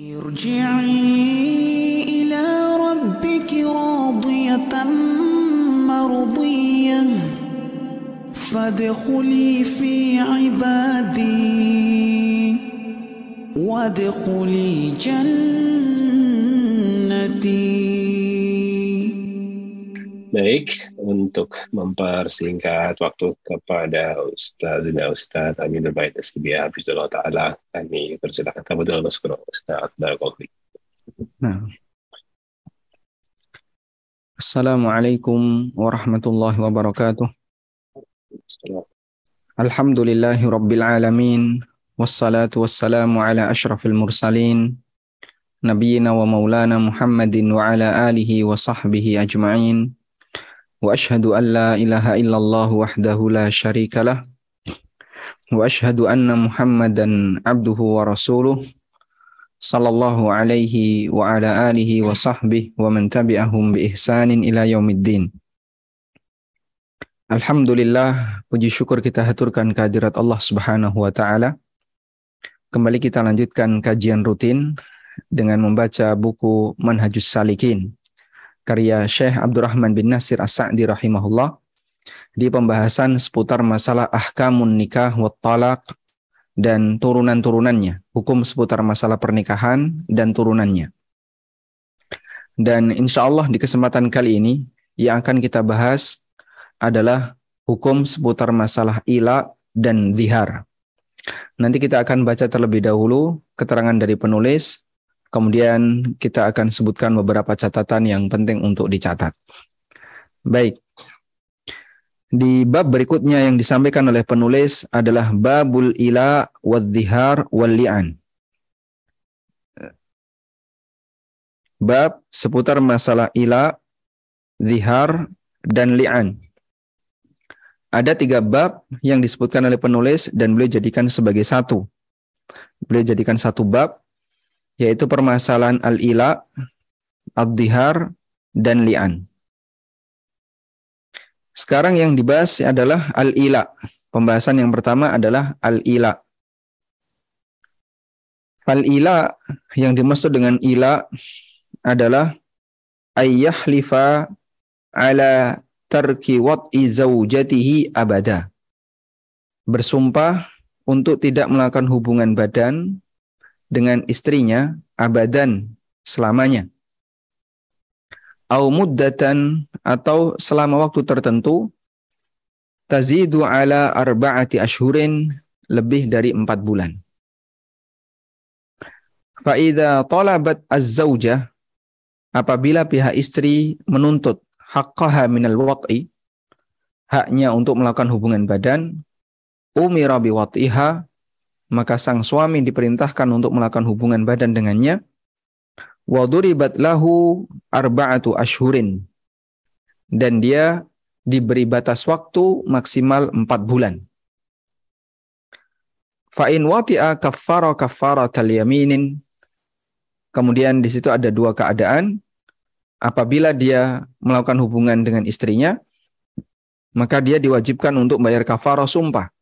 ارجعي إلى ربك راضية مرضية. فادخلي في عبادي. وادخلي جنتي. Baik, untuk mempersingkat waktu kepada Ustaz dan Ustaz Amin Bait Astibia Hafizullah Ta'ala, kami persilakan dalam masuk Ustaz Barakallahu Nah. Assalamualaikum warahmatullahi wabarakatuh. Alhamdulillahi rabbil alamin. Wassalatu wassalamu ala ashrafil mursalin. Nabiyyina wa maulana Muhammadin wa ala alihi wa sahbihi ajma'in. واشهد ان لا اله الا الله وحده لا شريك له واشهد ان محمدا عبده ورسوله صلى الله عليه وعلى اله وصحبه ومن تبعهم باحسان الى يوم الدين Alhamdulillah, puji syukur kita haturkan kehadirat Allah Subhanahu wa taala. Kembali kita lanjutkan kajian rutin dengan membaca buku Manhajus Salikin karya Syekh Abdurrahman bin Nasir As-Sa'di rahimahullah di pembahasan seputar masalah ahkamun nikah wa talak dan turunan-turunannya, hukum seputar masalah pernikahan dan turunannya. Dan insya Allah di kesempatan kali ini yang akan kita bahas adalah hukum seputar masalah ila dan zihar. Nanti kita akan baca terlebih dahulu keterangan dari penulis Kemudian kita akan sebutkan beberapa catatan yang penting untuk dicatat. Baik. Di bab berikutnya yang disampaikan oleh penulis adalah babul ila wadzihar wal li'an. Bab seputar masalah ila, zihar, dan li'an. Ada tiga bab yang disebutkan oleh penulis dan beliau jadikan sebagai satu. Beliau jadikan satu bab yaitu permasalahan al-ila, ad-dihar, dan li'an. Sekarang yang dibahas adalah al-ila. Pembahasan yang pertama adalah al-ila. Al-ila yang dimaksud dengan ila adalah ayyahlifa ala tarki wat'i zaujatihi abada. Bersumpah untuk tidak melakukan hubungan badan dengan istrinya abadan selamanya. Au muddatan atau selama waktu tertentu tazidu ala arba'ati ashhurin lebih dari empat bulan. Fa'idha talabat az-zawjah apabila pihak istri menuntut haqqaha minal wat'i haknya untuk melakukan hubungan badan umira biwat'iha maka sang suami diperintahkan untuk melakukan hubungan badan dengannya wa duribat lahu arba'atu ashhurin dan dia diberi batas waktu maksimal empat bulan. Fa'in wati'a kaffara kaffaratal yaminin. Kemudian di situ ada dua keadaan. Apabila dia melakukan hubungan dengan istrinya, maka dia diwajibkan untuk bayar kafarah sumpah.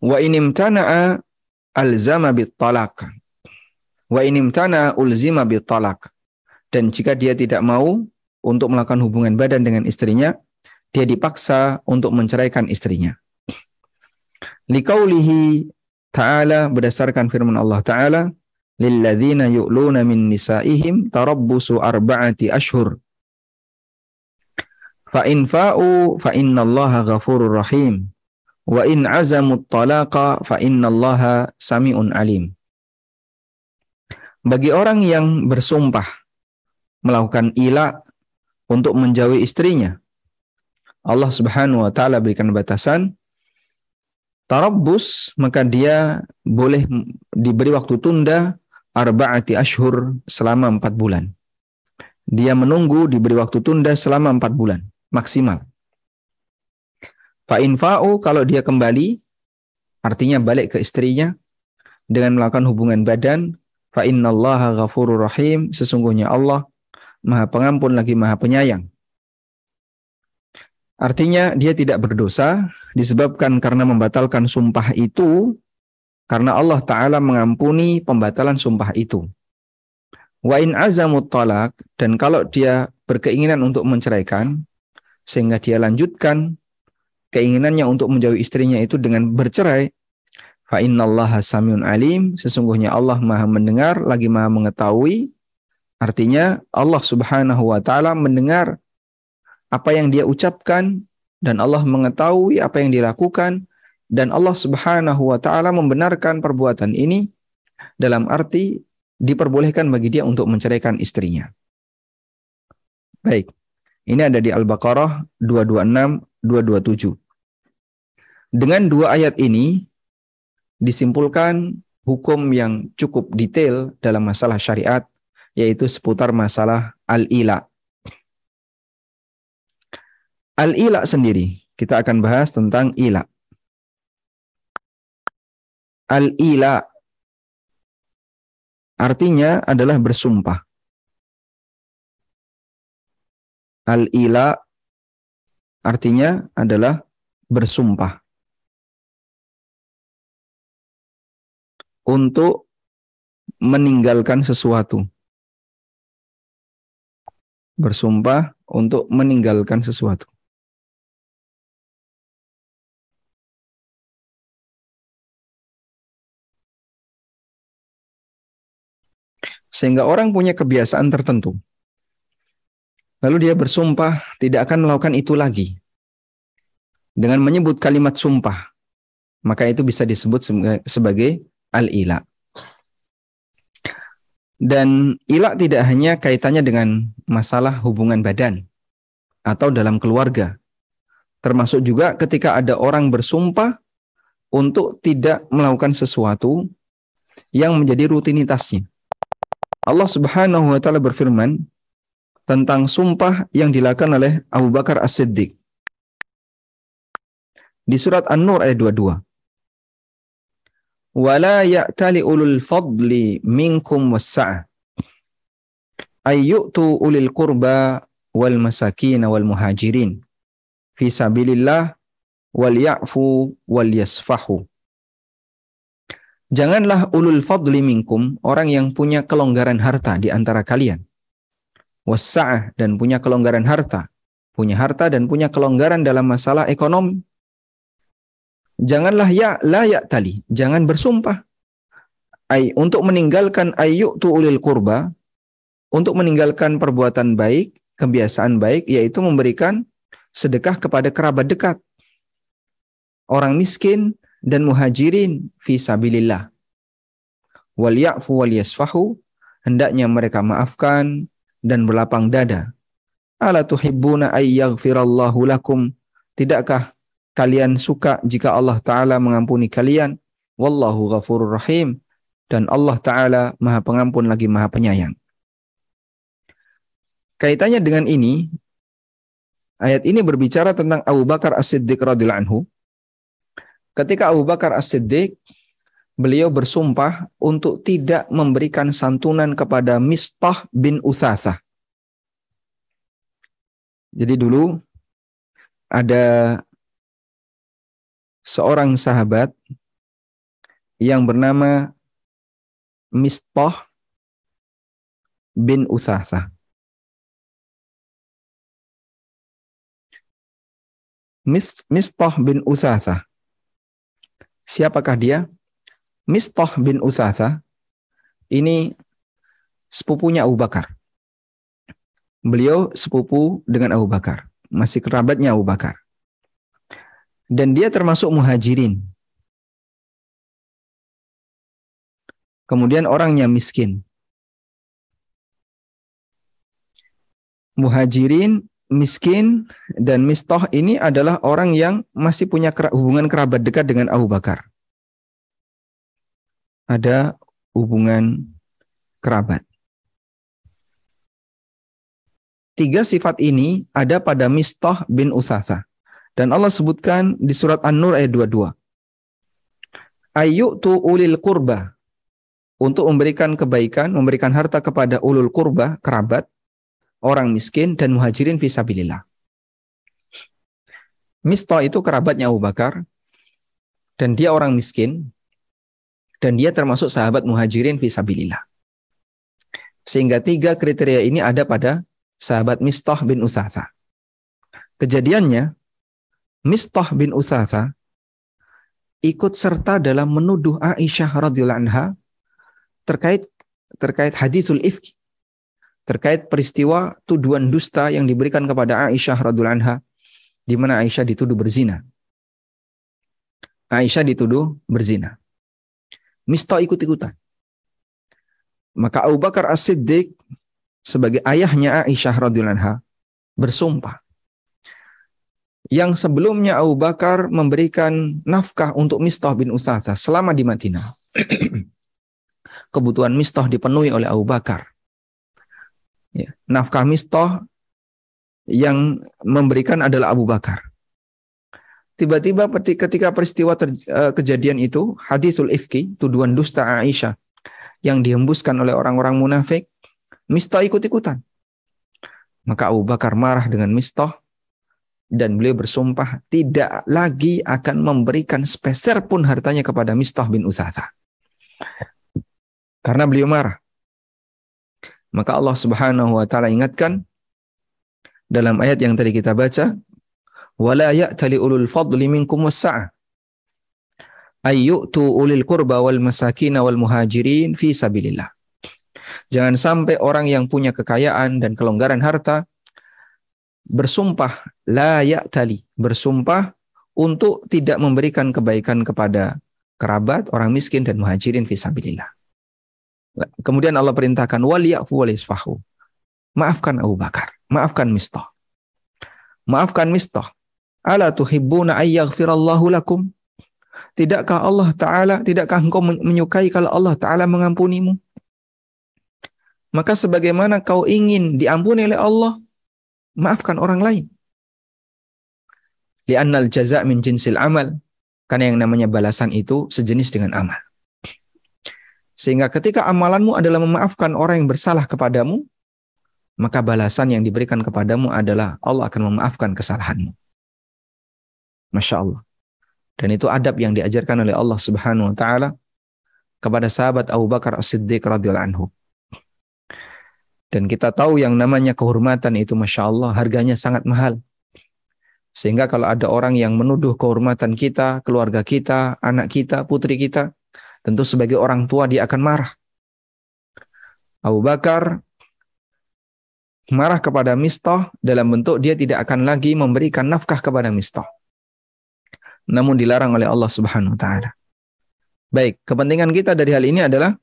Wa inimtana'a alzama talak. Wa inimtana'a ulzima talak. Dan jika dia tidak mau untuk melakukan hubungan badan dengan istrinya, dia dipaksa untuk menceraikan istrinya. Liqaulihi ta'ala berdasarkan firman Allah ta'ala, lilladzina yu'luna min nisaihim tarabbusu arba'ati ashhur. Fa in fa'u fa innallaha ghafurur rahim. Wa in azamut talaqa fa innallaha sami'un alim. Bagi orang yang bersumpah melakukan ila untuk menjauhi istrinya, Allah Subhanahu wa taala berikan batasan tarabbus maka dia boleh diberi waktu tunda arba'ati ashur selama empat bulan. Dia menunggu diberi waktu tunda selama empat bulan maksimal. Fa fa'u kalau dia kembali artinya balik ke istrinya dengan melakukan hubungan badan fa innallaha ghafurur rahim sesungguhnya Allah Maha Pengampun lagi Maha Penyayang. Artinya dia tidak berdosa disebabkan karena membatalkan sumpah itu Karena Allah Ta'ala mengampuni pembatalan sumpah itu. Wa in azamut talak, dan kalau dia berkeinginan untuk menceraikan, sehingga dia lanjutkan keinginannya untuk menjauhi istrinya itu dengan bercerai, fa innallaha samiun alim, sesungguhnya Allah maha mendengar, lagi maha mengetahui, artinya Allah subhanahu wa ta'ala mendengar apa yang dia ucapkan, dan Allah mengetahui apa yang dilakukan, dan Allah Subhanahu wa taala membenarkan perbuatan ini dalam arti diperbolehkan bagi dia untuk menceraikan istrinya. Baik. Ini ada di Al-Baqarah 226 227. Dengan dua ayat ini disimpulkan hukum yang cukup detail dalam masalah syariat yaitu seputar masalah al-ila. Al-ila sendiri, kita akan bahas tentang ila. Al-ila artinya adalah bersumpah. Al-ila artinya adalah bersumpah. Untuk meninggalkan sesuatu. Bersumpah untuk meninggalkan sesuatu. Sehingga orang punya kebiasaan tertentu. Lalu dia bersumpah tidak akan melakukan itu lagi. Dengan menyebut kalimat sumpah, maka itu bisa disebut sebagai al-ila. Dan ila tidak hanya kaitannya dengan masalah hubungan badan atau dalam keluarga. Termasuk juga ketika ada orang bersumpah untuk tidak melakukan sesuatu yang menjadi rutinitasnya. Allah Subhanahu wa taala berfirman tentang sumpah yang dilakukan oleh Abu Bakar As-Siddiq. Di surat An-Nur ayat 22. Wala ya'tali ulul fadli minkum was-sa'ah ayyutu ulil qurba wal masakin wal muhajirin fi sabilillah wal ya'fu wal yasfahu Janganlah ulul fadli minkum, orang yang punya kelonggaran harta di antara kalian. Wassa'ah dan punya kelonggaran harta. Punya harta dan punya kelonggaran dalam masalah ekonomi. Janganlah ya la ya tali, jangan bersumpah. Ay, untuk meninggalkan ayyuk tu ulil kurba, untuk meninggalkan perbuatan baik, kebiasaan baik, yaitu memberikan sedekah kepada kerabat dekat. Orang miskin, dan muhajirin fi sabilillah. Wal ya'fu wal yasfahu, hendaknya mereka maafkan dan berlapang dada. Ala tuhibbuna ay yaghfirallahu lakum? Tidakkah kalian suka jika Allah taala mengampuni kalian? Wallahu ghafurur rahim. Dan Allah taala Maha Pengampun lagi Maha Penyayang. Kaitannya dengan ini, ayat ini berbicara tentang Abu Bakar As-Siddiq radhiyallahu anhu Ketika Abu Bakar As-Siddiq, beliau bersumpah untuk tidak memberikan santunan kepada Mistah bin Uthasah. Jadi dulu ada seorang sahabat yang bernama Mistah bin Uthasah. Mistah bin Uthasah Siapakah dia? Mistah bin Usasa. Ini sepupunya Abu Bakar. Beliau sepupu dengan Abu Bakar. Masih kerabatnya Abu Bakar. Dan dia termasuk muhajirin. Kemudian orangnya miskin. Muhajirin miskin dan mistoh ini adalah orang yang masih punya hubungan kerabat dekat dengan Abu Bakar. Ada hubungan kerabat. Tiga sifat ini ada pada Mistoh bin Usasa. Dan Allah sebutkan di surat An-Nur ayat 22. tu ulil kurba. Untuk memberikan kebaikan, memberikan harta kepada ulul kurba, kerabat, orang miskin dan muhajirin visabilillah. Mistah itu kerabatnya Abu Bakar dan dia orang miskin. Dan dia termasuk sahabat muhajirin fisabilillah. Sehingga tiga kriteria ini ada pada sahabat Mistah bin Usatha. Kejadiannya, Mistah bin Usatha ikut serta dalam menuduh Aisyah radhiyallahu anha terkait terkait hadisul ifki terkait peristiwa tuduhan dusta yang diberikan kepada Aisyah radhiyallahu anha di mana Aisyah dituduh berzina. Aisyah dituduh berzina. Mistah ikut-ikutan. Maka Abu Bakar As-Siddiq sebagai ayahnya Aisyah radhiyallahu bersumpah yang sebelumnya Abu Bakar memberikan nafkah untuk Mistah bin Usasa selama di Madinah. Kebutuhan Mistah dipenuhi oleh Abu Bakar. Ya, nafkah Mistah yang memberikan adalah Abu Bakar. Tiba-tiba ketika peristiwa ter, uh, kejadian itu, hadisul ifki, tuduhan dusta Aisyah yang dihembuskan oleh orang-orang munafik, Mistah ikut-ikutan. Maka Abu Bakar marah dengan Mistah dan beliau bersumpah tidak lagi akan memberikan speser pun hartanya kepada Mistah bin Usasa. Karena beliau marah. Maka Allah Subhanahu wa taala ingatkan dalam ayat yang tadi kita baca, wala ya'tali ulul fadli minkum wassa'ah ayyutu ulil qurba wal masakin wal muhajirin fi sabilillah. Jangan sampai orang yang punya kekayaan dan kelonggaran harta bersumpah la ya'tali, bersumpah untuk tidak memberikan kebaikan kepada kerabat, orang miskin dan muhajirin fi sabilillah. Kemudian Allah perintahkan wal ya'fu wal yasfahu. Maafkan Abu Bakar, maafkan Mistah. Maafkan Mistah. Ala tuhibbuna ayyaghfirallahu lakum? Tidakkah Allah Ta'ala, tidakkah engkau menyukai kalau Allah Ta'ala mengampunimu? Maka sebagaimana kau ingin diampuni oleh Allah, maafkan orang lain. Li'annal jaza' min jinsil amal. Karena yang namanya balasan itu sejenis dengan amal. Sehingga ketika amalanmu adalah memaafkan orang yang bersalah kepadamu, maka balasan yang diberikan kepadamu adalah Allah akan memaafkan kesalahanmu. Masya Allah. Dan itu adab yang diajarkan oleh Allah Subhanahu wa taala kepada sahabat Abu Bakar As-Siddiq radhiyallahu anhu. Dan kita tahu yang namanya kehormatan itu Masya Allah harganya sangat mahal. Sehingga kalau ada orang yang menuduh kehormatan kita, keluarga kita, anak kita, putri kita, tentu sebagai orang tua dia akan marah. Abu Bakar marah kepada Mistah dalam bentuk dia tidak akan lagi memberikan nafkah kepada Mistah namun dilarang oleh Allah Subhanahu wa taala. Baik, kepentingan kita dari hal ini adalah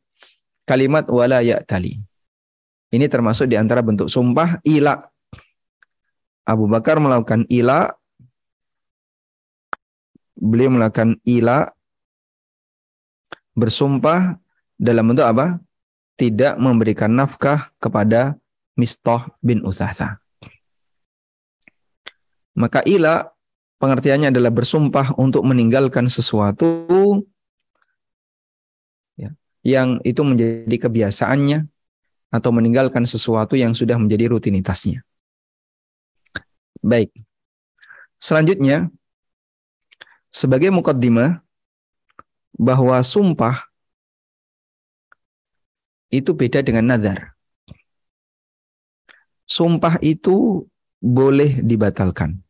kalimat wala ya'tali. Ini termasuk di antara bentuk sumpah ila. Abu Bakar melakukan ila beliau melakukan ila bersumpah dalam bentuk apa? Tidak memberikan nafkah kepada Mistah bin Usasa. Maka ila pengertiannya adalah bersumpah untuk meninggalkan sesuatu ya, yang itu menjadi kebiasaannya atau meninggalkan sesuatu yang sudah menjadi rutinitasnya. Baik. Selanjutnya sebagai mukaddimah bahwa sumpah itu beda dengan nazar. Sumpah itu boleh dibatalkan.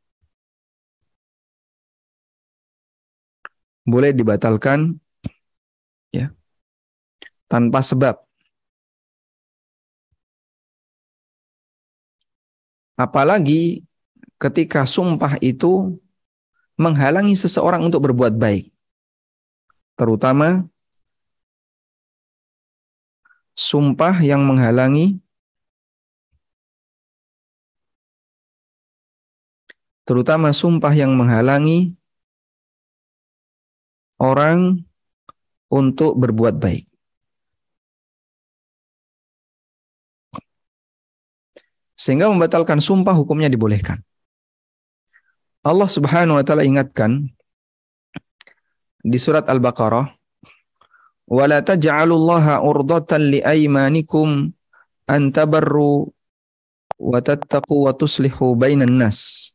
Boleh dibatalkan ya tanpa sebab. Apalagi ketika sumpah itu menghalangi seseorang untuk berbuat baik. Terutama sumpah yang menghalangi terutama sumpah yang menghalangi orang untuk berbuat baik. Sehingga membatalkan sumpah hukumnya dibolehkan. Allah Subhanahu wa taala ingatkan di surat Al-Baqarah, "Wa la taj'alullaha urdatan li aymanikum an tabarru wa tattaqu wa tuslihu bainan nas."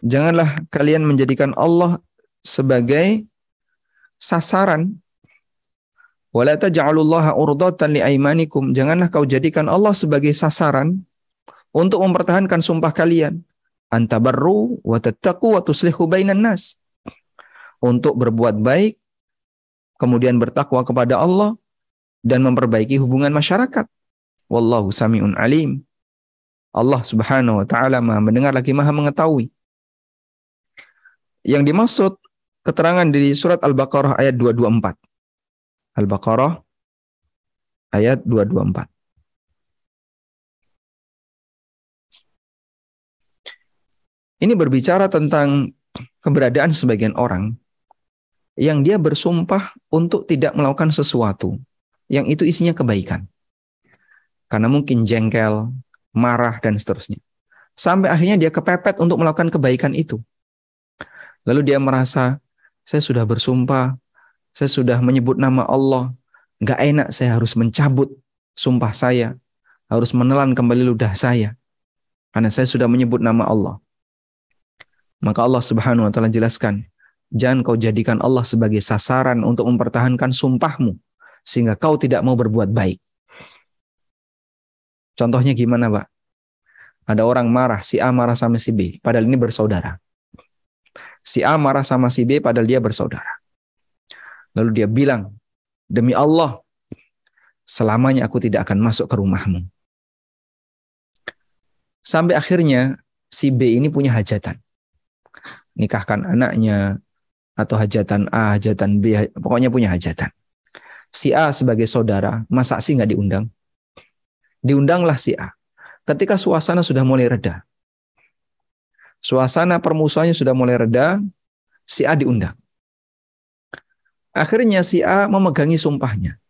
Janganlah kalian menjadikan Allah sebagai sasaran Wala taj'alullaha urdatan liaimanikum. Janganlah kau jadikan Allah sebagai sasaran untuk mempertahankan sumpah kalian. Antabarru wa tattaqu wa tuslihu bainan nas. Untuk berbuat baik, kemudian bertakwa kepada Allah, dan memperbaiki hubungan masyarakat. Wallahu sami'un alim. Allah subhanahu wa ta'ala maha mendengar lagi maha mengetahui. Yang dimaksud keterangan di surat Al-Baqarah ayat 224. Al-Baqarah ayat 224. Ini berbicara tentang keberadaan sebagian orang yang dia bersumpah untuk tidak melakukan sesuatu yang itu isinya kebaikan. Karena mungkin jengkel, marah, dan seterusnya. Sampai akhirnya dia kepepet untuk melakukan kebaikan itu. Lalu dia merasa, saya sudah bersumpah, saya sudah menyebut nama Allah, nggak enak saya harus mencabut sumpah saya, harus menelan kembali ludah saya. Karena saya sudah menyebut nama Allah. Maka Allah Subhanahu wa taala jelaskan, jangan kau jadikan Allah sebagai sasaran untuk mempertahankan sumpahmu sehingga kau tidak mau berbuat baik. Contohnya gimana, Pak? Ada orang marah, si A marah sama si B, padahal ini bersaudara. Si A marah sama si B, padahal dia bersaudara. Lalu dia bilang, demi Allah, selamanya aku tidak akan masuk ke rumahmu. Sampai akhirnya si B ini punya hajatan nikahkan anaknya atau hajatan A, hajatan B, pokoknya punya hajatan. Si A sebagai saudara, masa sih nggak diundang? Diundanglah si A. Ketika suasana sudah mulai reda, suasana permusuhannya sudah mulai reda, si A diundang. Akhirnya si A memegangi sumpahnya.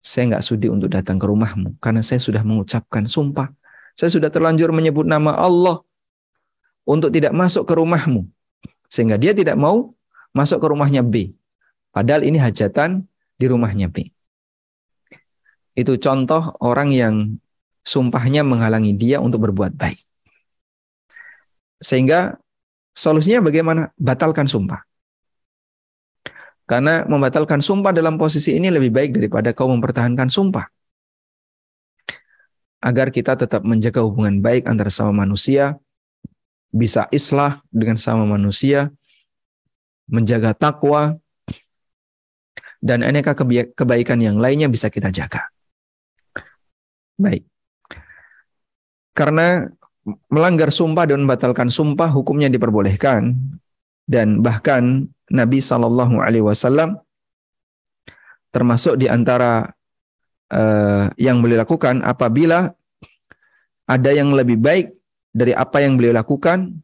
Saya nggak sudi untuk datang ke rumahmu karena saya sudah mengucapkan sumpah. Saya sudah terlanjur menyebut nama Allah untuk tidak masuk ke rumahmu. Sehingga dia tidak mau masuk ke rumahnya B. Padahal ini hajatan di rumahnya B. Itu contoh orang yang sumpahnya menghalangi dia untuk berbuat baik. Sehingga solusinya bagaimana? Batalkan sumpah. Karena membatalkan sumpah dalam posisi ini lebih baik daripada kau mempertahankan sumpah. Agar kita tetap menjaga hubungan baik antara sama manusia, bisa islah dengan sama manusia, menjaga takwa, dan aneka kebaikan yang lainnya bisa kita jaga. Baik. Karena melanggar sumpah dan membatalkan sumpah hukumnya diperbolehkan. Dan bahkan Nabi Shallallahu Alaihi Wasallam termasuk di antara uh, yang beliau lakukan apabila ada yang lebih baik dari apa yang beliau lakukan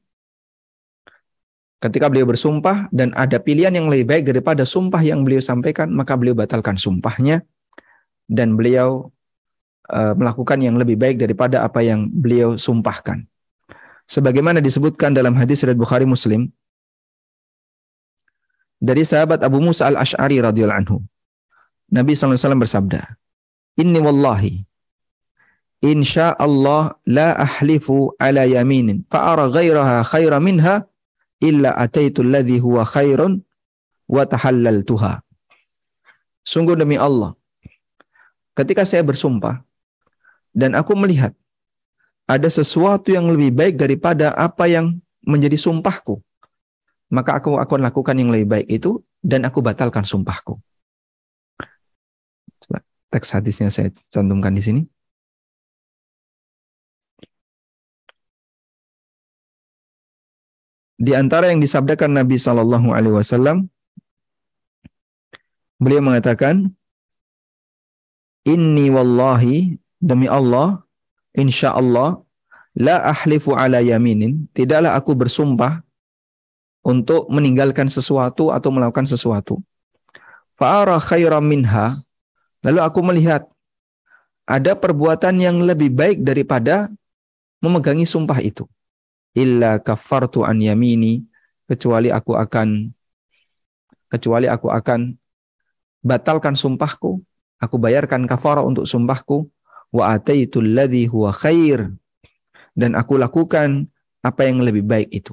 ketika beliau bersumpah dan ada pilihan yang lebih baik daripada sumpah yang beliau sampaikan, maka beliau batalkan sumpahnya. Dan beliau uh, melakukan yang lebih baik daripada apa yang beliau sumpahkan. Sebagaimana disebutkan dalam hadis riwayat Bukhari Muslim dari sahabat Abu Musa al-Ash'ari radhiyallahu anhu. Nabi SAW bersabda, Inni wallahi insya Allah la ahlifu ala yaminin fa'ara ghairaha khaira minha illa ataitu alladhi huwa khairun wa tahallaltuha. Sungguh demi Allah, ketika saya bersumpah dan aku melihat ada sesuatu yang lebih baik daripada apa yang menjadi sumpahku, maka aku akan lakukan yang lebih baik itu dan aku batalkan sumpahku. teks hadisnya saya cantumkan di sini. Di antara yang disabdakan Nabi Shallallahu Alaihi Wasallam, beliau mengatakan, Inni wallahi demi Allah, insya Allah, la ahlifu ala yaminin, tidaklah aku bersumpah untuk meninggalkan sesuatu atau melakukan sesuatu. Fa'ara khairan minha, lalu aku melihat ada perbuatan yang lebih baik daripada memegangi sumpah itu illa kafartu an yamini kecuali aku akan kecuali aku akan batalkan sumpahku, aku bayarkan kafarah untuk sumpahku wa ataitu alladhi huwa khair dan aku lakukan apa yang lebih baik itu.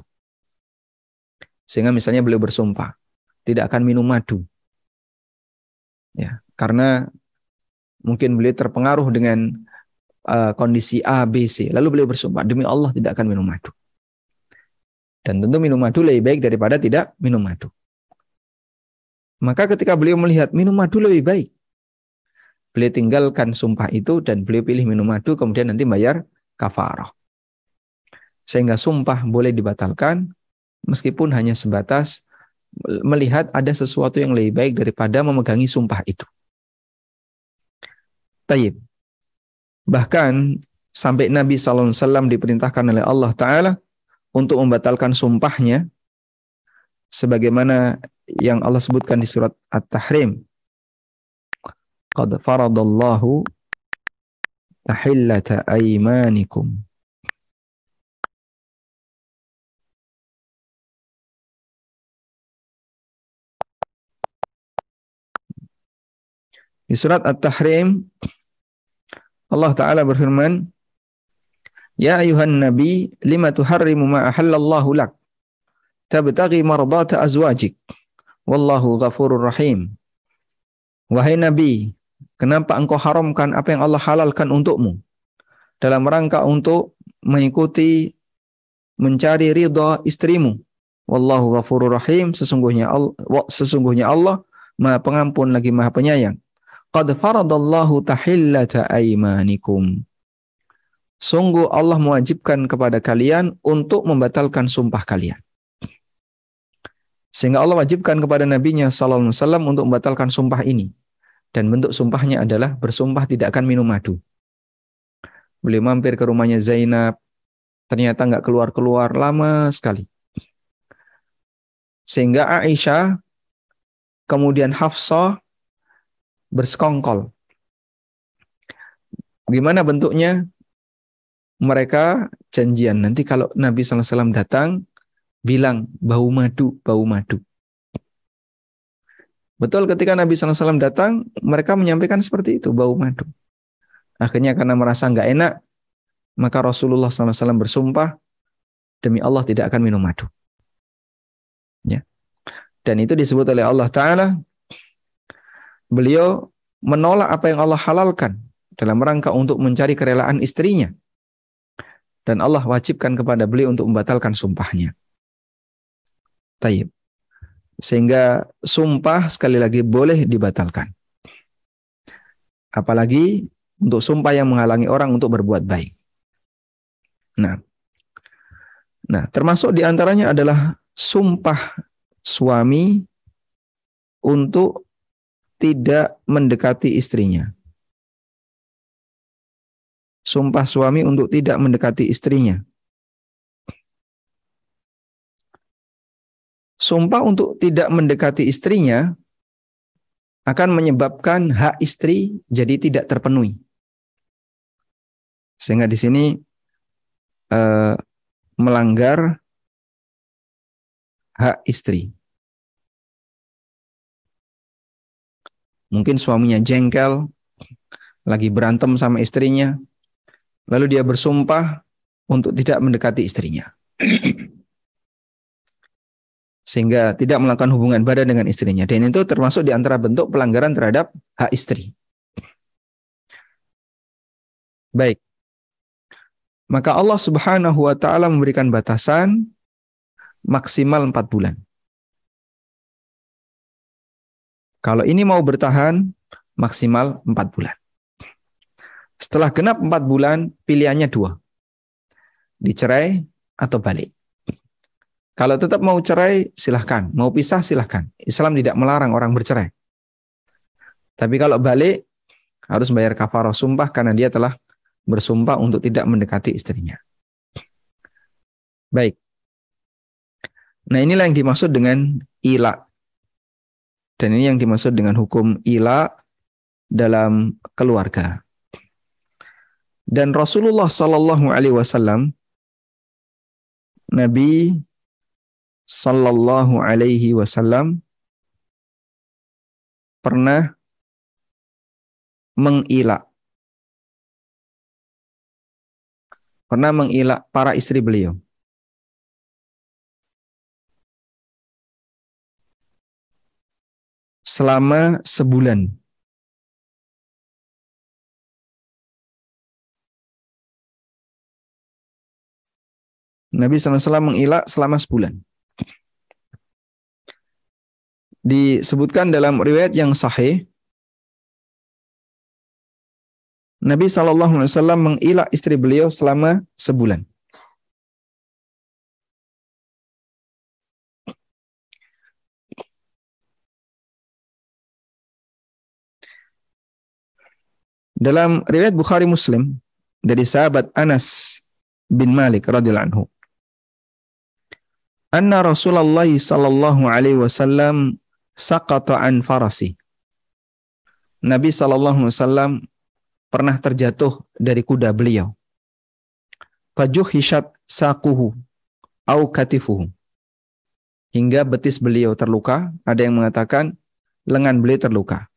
Sehingga misalnya beliau bersumpah tidak akan minum madu. Ya, karena mungkin beliau terpengaruh dengan uh, kondisi A, B, C. Lalu beliau bersumpah, demi Allah tidak akan minum madu. Dan tentu minum madu lebih baik daripada tidak minum madu. Maka ketika beliau melihat minum madu lebih baik, beliau tinggalkan sumpah itu dan beliau pilih minum madu kemudian nanti bayar kafarah. Sehingga sumpah boleh dibatalkan meskipun hanya sebatas melihat ada sesuatu yang lebih baik daripada memegangi sumpah itu. Tayyib. Bahkan sampai Nabi SAW diperintahkan oleh Allah Ta'ala untuk membatalkan sumpahnya sebagaimana yang Allah sebutkan di surat At-Tahrim. Qad faradallahu tahillata aymanikum. Di surat At-Tahrim Allah taala berfirman, "Ya ayuhan nabi, lima tuharrimu ma ahallallahu lak? Tabtaghi mardata azwajik. Wallahu ghafurur rahim." Wahai nabi, kenapa engkau haramkan apa yang Allah halalkan untukmu? Dalam rangka untuk mengikuti mencari ridha istrimu. Wallahu ghafurur rahim, sesungguhnya Allah, sesungguhnya Allah Maha Pengampun lagi Maha Penyayang. Qad faradallahu tahillata aymanikum. Sungguh Allah mewajibkan kepada kalian untuk membatalkan sumpah kalian. Sehingga Allah wajibkan kepada nabinya sallallahu alaihi wasallam untuk membatalkan sumpah ini. Dan bentuk sumpahnya adalah bersumpah tidak akan minum madu. Beliau mampir ke rumahnya Zainab, ternyata nggak keluar-keluar lama sekali. Sehingga Aisyah, kemudian Hafsah, bersekongkol. Gimana bentuknya? Mereka janjian. Nanti kalau Nabi SAW datang, bilang bau madu, bau madu. Betul ketika Nabi SAW datang, mereka menyampaikan seperti itu, bau madu. Akhirnya karena merasa nggak enak, maka Rasulullah SAW bersumpah, demi Allah tidak akan minum madu. Ya. Dan itu disebut oleh Allah Ta'ala beliau menolak apa yang Allah halalkan dalam rangka untuk mencari kerelaan istrinya. Dan Allah wajibkan kepada beliau untuk membatalkan sumpahnya. Taib. Sehingga sumpah sekali lagi boleh dibatalkan. Apalagi untuk sumpah yang menghalangi orang untuk berbuat baik. Nah, nah termasuk di antaranya adalah sumpah suami untuk tidak mendekati istrinya. Sumpah suami untuk tidak mendekati istrinya. Sumpah untuk tidak mendekati istrinya akan menyebabkan hak istri jadi tidak terpenuhi. Sehingga di sini eh, melanggar hak istri. Mungkin suaminya jengkel, lagi berantem sama istrinya, lalu dia bersumpah untuk tidak mendekati istrinya. Sehingga tidak melakukan hubungan badan dengan istrinya. Dan itu termasuk di antara bentuk pelanggaran terhadap hak istri. Baik. Maka Allah Subhanahu wa taala memberikan batasan maksimal 4 bulan. Kalau ini mau bertahan maksimal 4 bulan. Setelah genap 4 bulan, pilihannya dua. Dicerai atau balik. Kalau tetap mau cerai, silahkan. Mau pisah, silahkan. Islam tidak melarang orang bercerai. Tapi kalau balik, harus bayar kafarah sumpah karena dia telah bersumpah untuk tidak mendekati istrinya. Baik. Nah inilah yang dimaksud dengan ila. Dan ini yang dimaksud dengan hukum ila dalam keluarga. Dan Rasulullah Sallallahu Alaihi Wasallam, Nabi Sallallahu Alaihi Wasallam pernah mengilak pernah mengilak para istri beliau. Selama sebulan. Nabi SAW mengilak selama sebulan. Disebutkan dalam riwayat yang sahih, Nabi SAW mengilak istri beliau selama sebulan. Dalam riwayat Bukhari Muslim dari sahabat Anas bin Malik radhiyallahu anhu. Anna Rasulullah sallallahu alaihi wasallam saqata an farasi. Nabi sallallahu alaihi wasallam pernah terjatuh dari kuda beliau. Fajuh hishat saquhu au katifuhu. Hingga betis beliau terluka, ada yang mengatakan lengan beliau terluka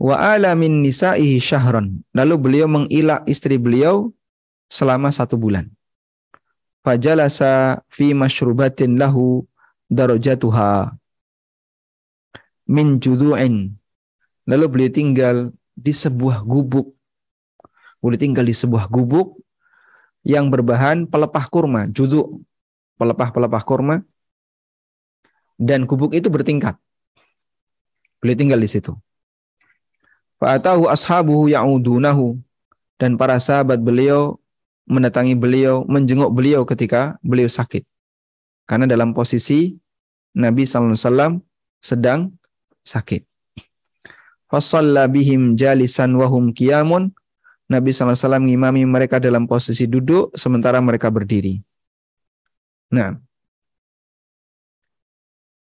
wa ala min nisa'ihi syahran. Lalu beliau mengilak istri beliau selama satu bulan. Fajalasa fi masyrubatin lahu darajatuha min judu'in. Lalu beliau tinggal di sebuah gubuk. Beliau tinggal di sebuah gubuk yang berbahan pelepah kurma, judu, pelepah-pelepah kurma. Dan gubuk itu bertingkat. Beliau tinggal di situ. Fa'atahu ashabuhu ya'udunahu. Dan para sahabat beliau mendatangi beliau, menjenguk beliau ketika beliau sakit. Karena dalam posisi Nabi SAW sedang sakit. Fasalla bihim jalisan wahum kiamun. Nabi SAW mengimami mereka dalam posisi duduk sementara mereka berdiri. Nah,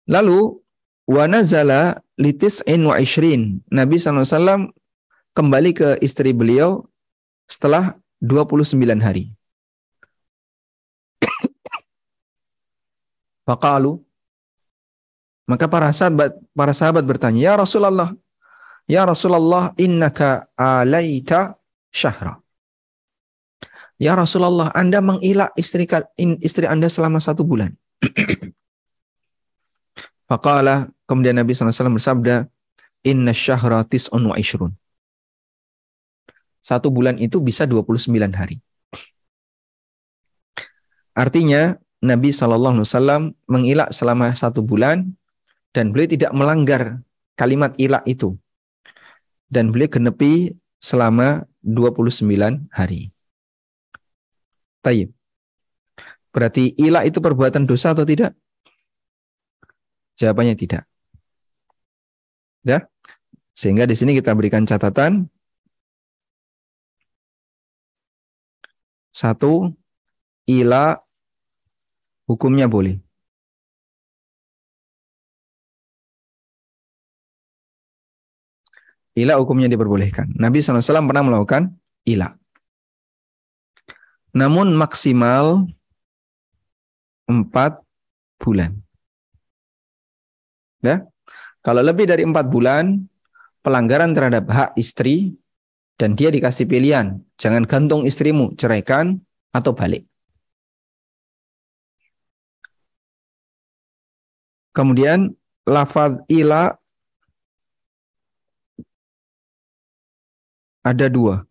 lalu wa nazala litis'in wa ishrin. Nabi SAW kembali ke istri beliau setelah 29 hari. Faqalu maka para sahabat para sahabat bertanya, "Ya Rasulullah, ya Rasulullah, innaka alaita syahra." Ya Rasulullah, Anda mengilak istri istri Anda selama satu bulan. Faqala kemudian Nabi SAW bersabda, Inna syahra tis'un wa ishrun. Satu bulan itu bisa 29 hari. Artinya Nabi SAW mengilak selama satu bulan dan beliau tidak melanggar kalimat ilak itu. Dan beliau genepi selama 29 hari. Taib. Berarti ilak itu perbuatan dosa atau tidak? Jawabannya tidak. Ya. Sehingga di sini kita berikan catatan satu ila hukumnya boleh. Ila hukumnya diperbolehkan. Nabi SAW pernah melakukan ila. Namun maksimal empat bulan. Ya. Kalau lebih dari empat bulan, pelanggaran terhadap hak istri, dan dia dikasih pilihan, jangan gantung istrimu, ceraikan atau balik. Kemudian lafaz ila ada dua.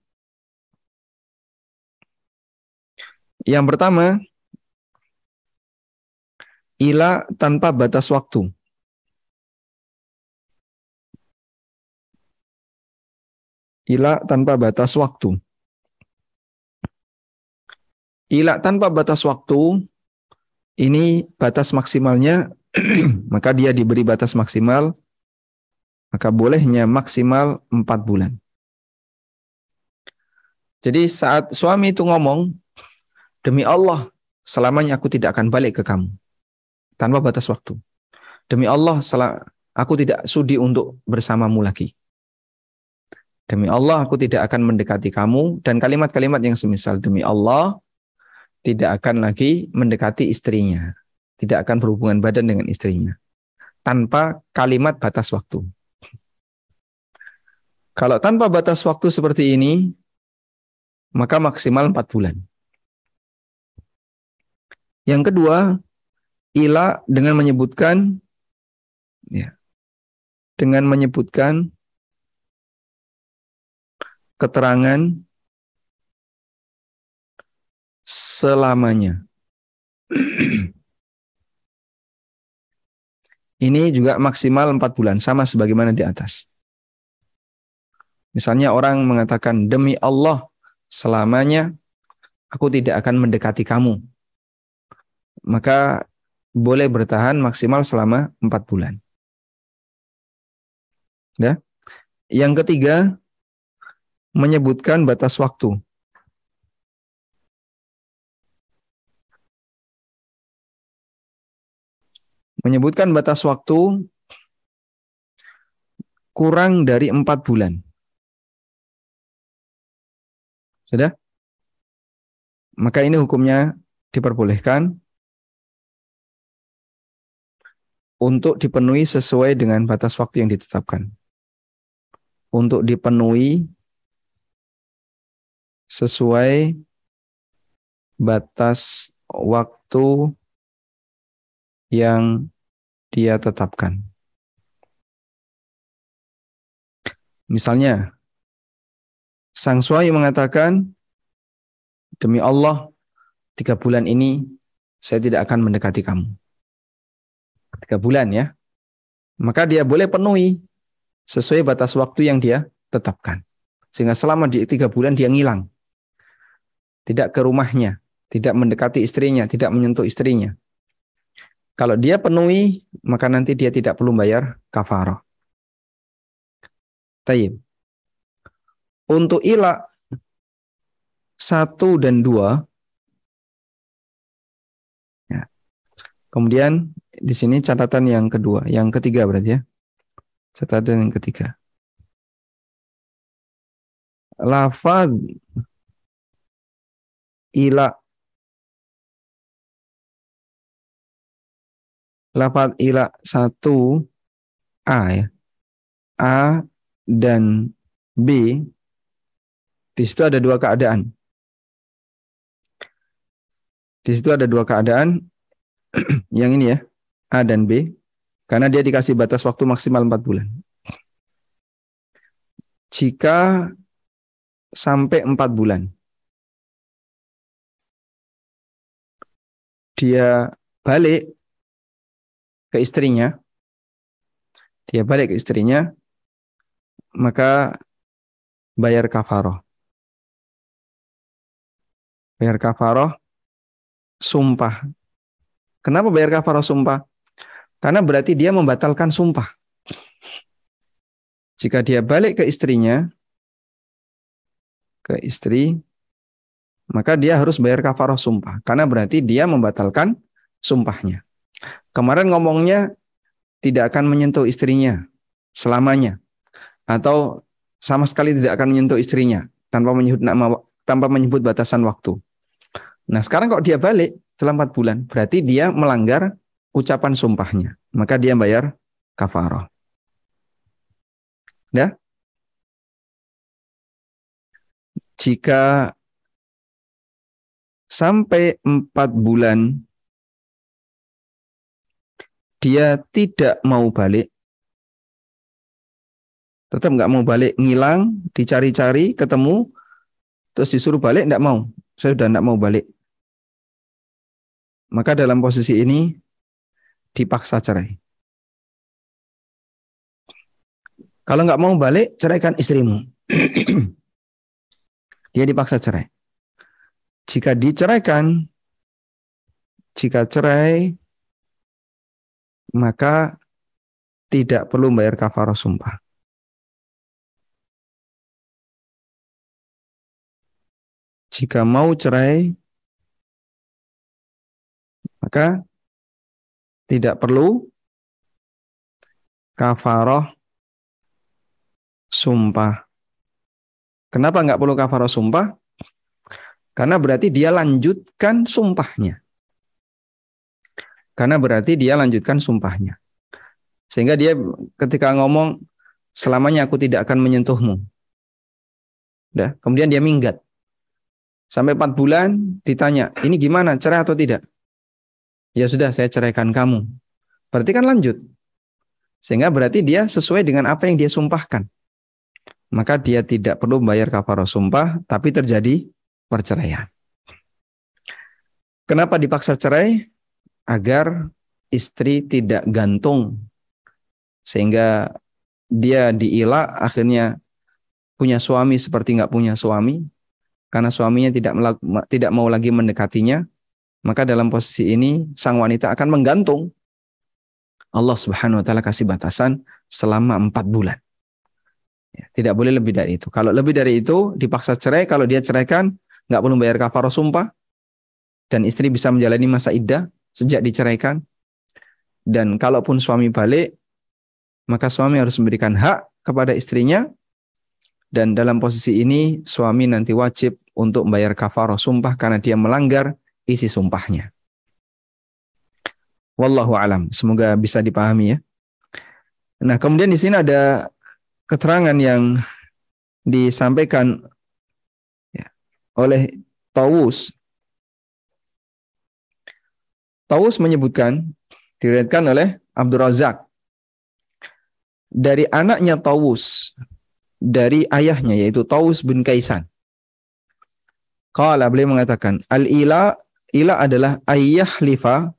Yang pertama, ila tanpa batas waktu. Ila tanpa batas waktu. Ila tanpa batas waktu, ini batas maksimalnya, maka dia diberi batas maksimal, maka bolehnya maksimal 4 bulan. Jadi saat suami itu ngomong, demi Allah, selamanya aku tidak akan balik ke kamu. Tanpa batas waktu. Demi Allah, aku tidak sudi untuk bersamamu lagi. Demi Allah aku tidak akan mendekati kamu dan kalimat-kalimat yang semisal demi Allah tidak akan lagi mendekati istrinya, tidak akan berhubungan badan dengan istrinya tanpa kalimat batas waktu. Kalau tanpa batas waktu seperti ini, maka maksimal 4 bulan. Yang kedua, ila dengan menyebutkan ya, dengan menyebutkan keterangan selamanya. Ini juga maksimal empat bulan, sama sebagaimana di atas. Misalnya orang mengatakan, demi Allah, selamanya aku tidak akan mendekati kamu. Maka boleh bertahan maksimal selama empat bulan. Ya. Yang ketiga, menyebutkan batas waktu. Menyebutkan batas waktu kurang dari empat bulan. Sudah? Maka ini hukumnya diperbolehkan untuk dipenuhi sesuai dengan batas waktu yang ditetapkan. Untuk dipenuhi sesuai batas waktu yang dia tetapkan. Misalnya, sang suami mengatakan, demi Allah, tiga bulan ini saya tidak akan mendekati kamu. Tiga bulan ya. Maka dia boleh penuhi sesuai batas waktu yang dia tetapkan. Sehingga selama di tiga bulan dia ngilang. Tidak ke rumahnya, tidak mendekati istrinya, tidak menyentuh istrinya. Kalau dia penuhi, maka nanti dia tidak perlu bayar kafarah. Taib. Untuk ilah satu dan dua, ya. kemudian di sini catatan yang kedua, yang ketiga berarti ya, catatan yang ketiga. Lafaz ila lafaz ila satu A ya. A dan B di situ ada dua keadaan. Di situ ada dua keadaan yang ini ya, A dan B karena dia dikasih batas waktu maksimal 4 bulan. Jika sampai 4 bulan dia balik ke istrinya, dia balik ke istrinya, maka bayar kafaroh. Bayar kafaroh, sumpah. Kenapa bayar kafaroh sumpah? Karena berarti dia membatalkan sumpah. Jika dia balik ke istrinya, ke istri, maka dia harus bayar kafaroh sumpah. Karena berarti dia membatalkan sumpahnya. Kemarin ngomongnya tidak akan menyentuh istrinya selamanya atau sama sekali tidak akan menyentuh istrinya tanpa menyebut nama tanpa menyebut batasan waktu. Nah, sekarang kok dia balik setelah 4 bulan, berarti dia melanggar ucapan sumpahnya. Maka dia bayar kafarah. Ya? Jika sampai 4 bulan dia tidak mau balik, tetap nggak mau balik, ngilang, dicari-cari, ketemu, terus disuruh balik, nggak mau. Saya sudah nggak mau balik. Maka dalam posisi ini dipaksa cerai. Kalau nggak mau balik, ceraikan istrimu. Dia dipaksa cerai. Jika diceraikan, jika cerai maka tidak perlu bayar kafarah sumpah. Jika mau cerai, maka tidak perlu kafarah sumpah. Kenapa nggak perlu kafarah sumpah? Karena berarti dia lanjutkan sumpahnya. Karena berarti dia lanjutkan sumpahnya. Sehingga dia ketika ngomong selamanya aku tidak akan menyentuhmu. Udah, kemudian dia minggat. Sampai 4 bulan ditanya, ini gimana, cerai atau tidak? Ya sudah, saya ceraikan kamu. Berarti kan lanjut. Sehingga berarti dia sesuai dengan apa yang dia sumpahkan. Maka dia tidak perlu membayar kafarah sumpah, tapi terjadi perceraian. Kenapa dipaksa cerai? Agar istri tidak gantung sehingga dia diila akhirnya punya suami seperti nggak punya suami karena suaminya tidak tidak mau lagi mendekatinya maka dalam posisi ini sang wanita akan menggantung. Allah Subhanahu wa taala kasih batasan selama empat bulan. Ya, tidak boleh lebih dari itu. Kalau lebih dari itu dipaksa cerai kalau dia ceraikan nggak perlu bayar kafarah sumpah. Dan istri bisa menjalani masa iddah sejak diceraikan. Dan kalaupun suami balik maka suami harus memberikan hak kepada istrinya. Dan dalam posisi ini suami nanti wajib untuk membayar kafarah sumpah karena dia melanggar isi sumpahnya. Wallahu alam. Semoga bisa dipahami ya. Nah, kemudian di sini ada keterangan yang disampaikan ya, oleh Tawus. Tawus menyebutkan diriwayatkan oleh Abdul Razak dari anaknya Tawus dari ayahnya yaitu Tawus bin Kaisan. Qala beliau mengatakan al-ila ila adalah ayah lifa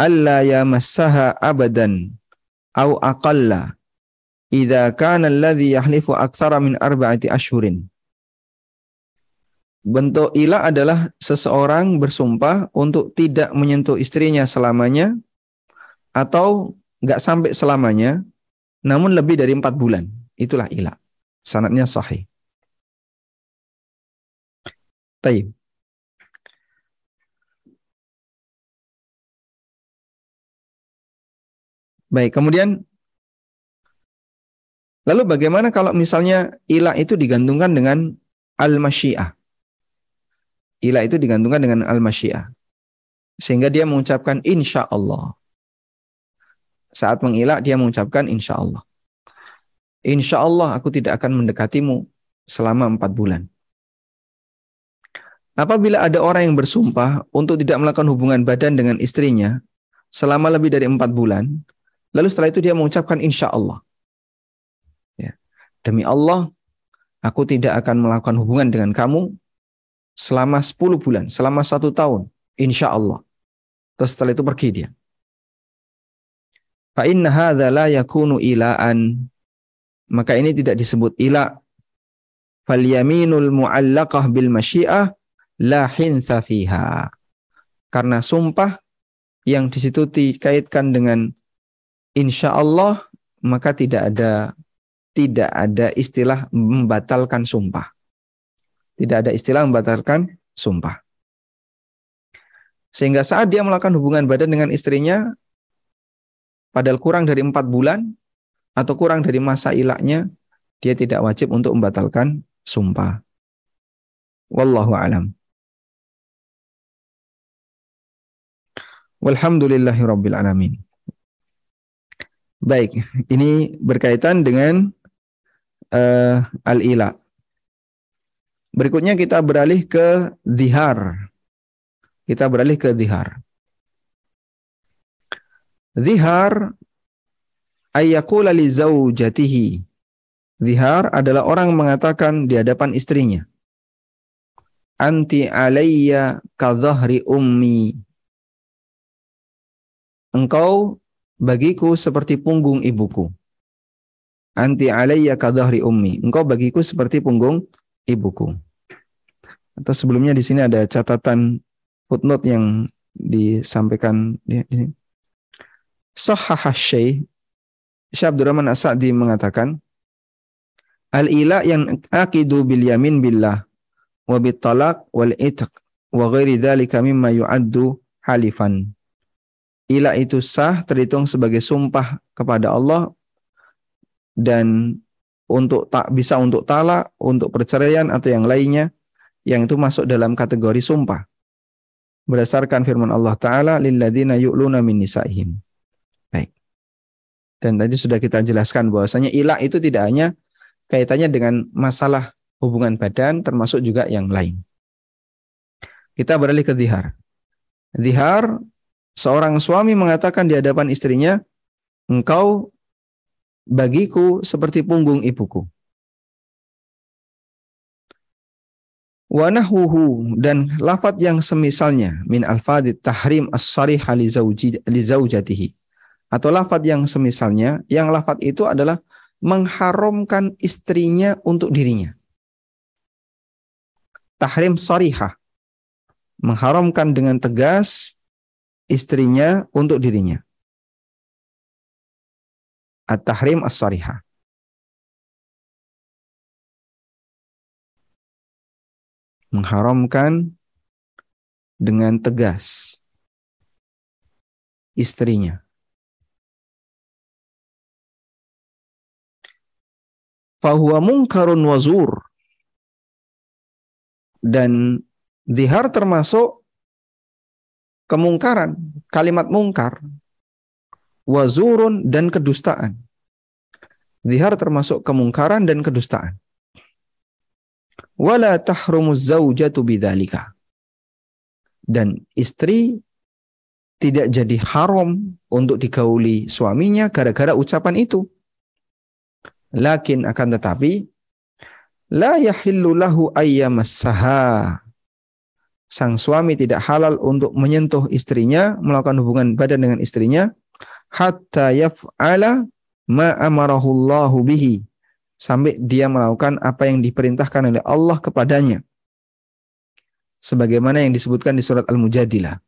alla yamassaha abadan au aqalla idza kana alladhi yahlifu aktsara min arba'ati ashhurin. Bentuk ila adalah seseorang bersumpah untuk tidak menyentuh istrinya selamanya atau nggak sampai selamanya namun lebih dari empat bulan. Itulah ila. Sanatnya sahih. Taib. Baik, kemudian lalu bagaimana kalau misalnya ila itu digantungkan dengan al-masyiah? Ila itu digantungkan dengan al-masyiah. Sehingga dia mengucapkan insya Allah. Saat mengilak dia mengucapkan insya Allah. Insya Allah aku tidak akan mendekatimu selama empat bulan. Apabila ada orang yang bersumpah untuk tidak melakukan hubungan badan dengan istrinya selama lebih dari empat bulan, lalu setelah itu dia mengucapkan insya Allah. Ya. Demi Allah, aku tidak akan melakukan hubungan dengan kamu selama sepuluh bulan, selama satu tahun, insya Allah. Terus setelah itu pergi dia. Fa inna hadza la yakunu ilaan. Maka ini tidak disebut ila. Fal yaminul mu'allaqah bil masyiah la hinsa fiha. Karena sumpah yang di situ dikaitkan dengan insya Allah maka tidak ada tidak ada istilah membatalkan sumpah. Tidak ada istilah membatalkan sumpah. Sehingga saat dia melakukan hubungan badan dengan istrinya, padahal kurang dari empat bulan atau kurang dari masa ilaknya, dia tidak wajib untuk membatalkan sumpah. Wallahu alam. Walhamdulillahi rabbil alamin. Baik, ini berkaitan dengan uh, al-ila. Berikutnya kita beralih ke zihar. Kita beralih ke zihar. Zihar ayyakula li zaujatihi. Zihar adalah orang mengatakan di hadapan istrinya. Anti alayya kadhahri ummi. Engkau bagiku seperti punggung ibuku. Anti alayya kadhahri ummi. Engkau bagiku seperti punggung ibuku. Atau sebelumnya di sini ada catatan footnote yang disampaikan di sini. Sahhaha Syekh Syekh Abdurrahman As-Sa'di mengatakan Al-ila yang akidu bil yamin billah wa bit talaq wal itq wa ghairi dzalika mimma yu'addu halifan. Ila itu sah terhitung sebagai sumpah kepada Allah dan untuk tak bisa untuk talak, untuk perceraian atau yang lainnya yang itu masuk dalam kategori sumpah. Berdasarkan firman Allah taala lilladzina yu'luna min nisaihim. Dan tadi sudah kita jelaskan bahwasanya ilah itu tidak hanya kaitannya dengan masalah hubungan badan termasuk juga yang lain. Kita beralih ke zihar. Zihar seorang suami mengatakan di hadapan istrinya, "Engkau bagiku seperti punggung ibuku." wa nahwuhu dan lafaz yang semisalnya min alfadit tahrim as-sarih li zaujatihi atau lafaz yang semisalnya yang lafaz itu adalah mengharamkan istrinya untuk dirinya tahrim sarihah mengharamkan dengan tegas istrinya untuk dirinya at-tahrim as-sarihah mengharamkan dengan tegas istrinya. Fahuwa mungkarun wazur. Dan dihar termasuk kemungkaran, kalimat mungkar, wazurun dan kedustaan. Dihar termasuk kemungkaran dan kedustaan wala tahrumu zaujatu bidzalika. Dan istri tidak jadi haram untuk digauli suaminya gara-gara ucapan itu. Lakin akan tetapi la yahillu lahu ayyamassaha. Sang suami tidak halal untuk menyentuh istrinya, melakukan hubungan badan dengan istrinya hatta yaf'ala ma amarahu Allahu bihi sampai dia melakukan apa yang diperintahkan oleh Allah kepadanya. Sebagaimana yang disebutkan di surat Al-Mujadilah.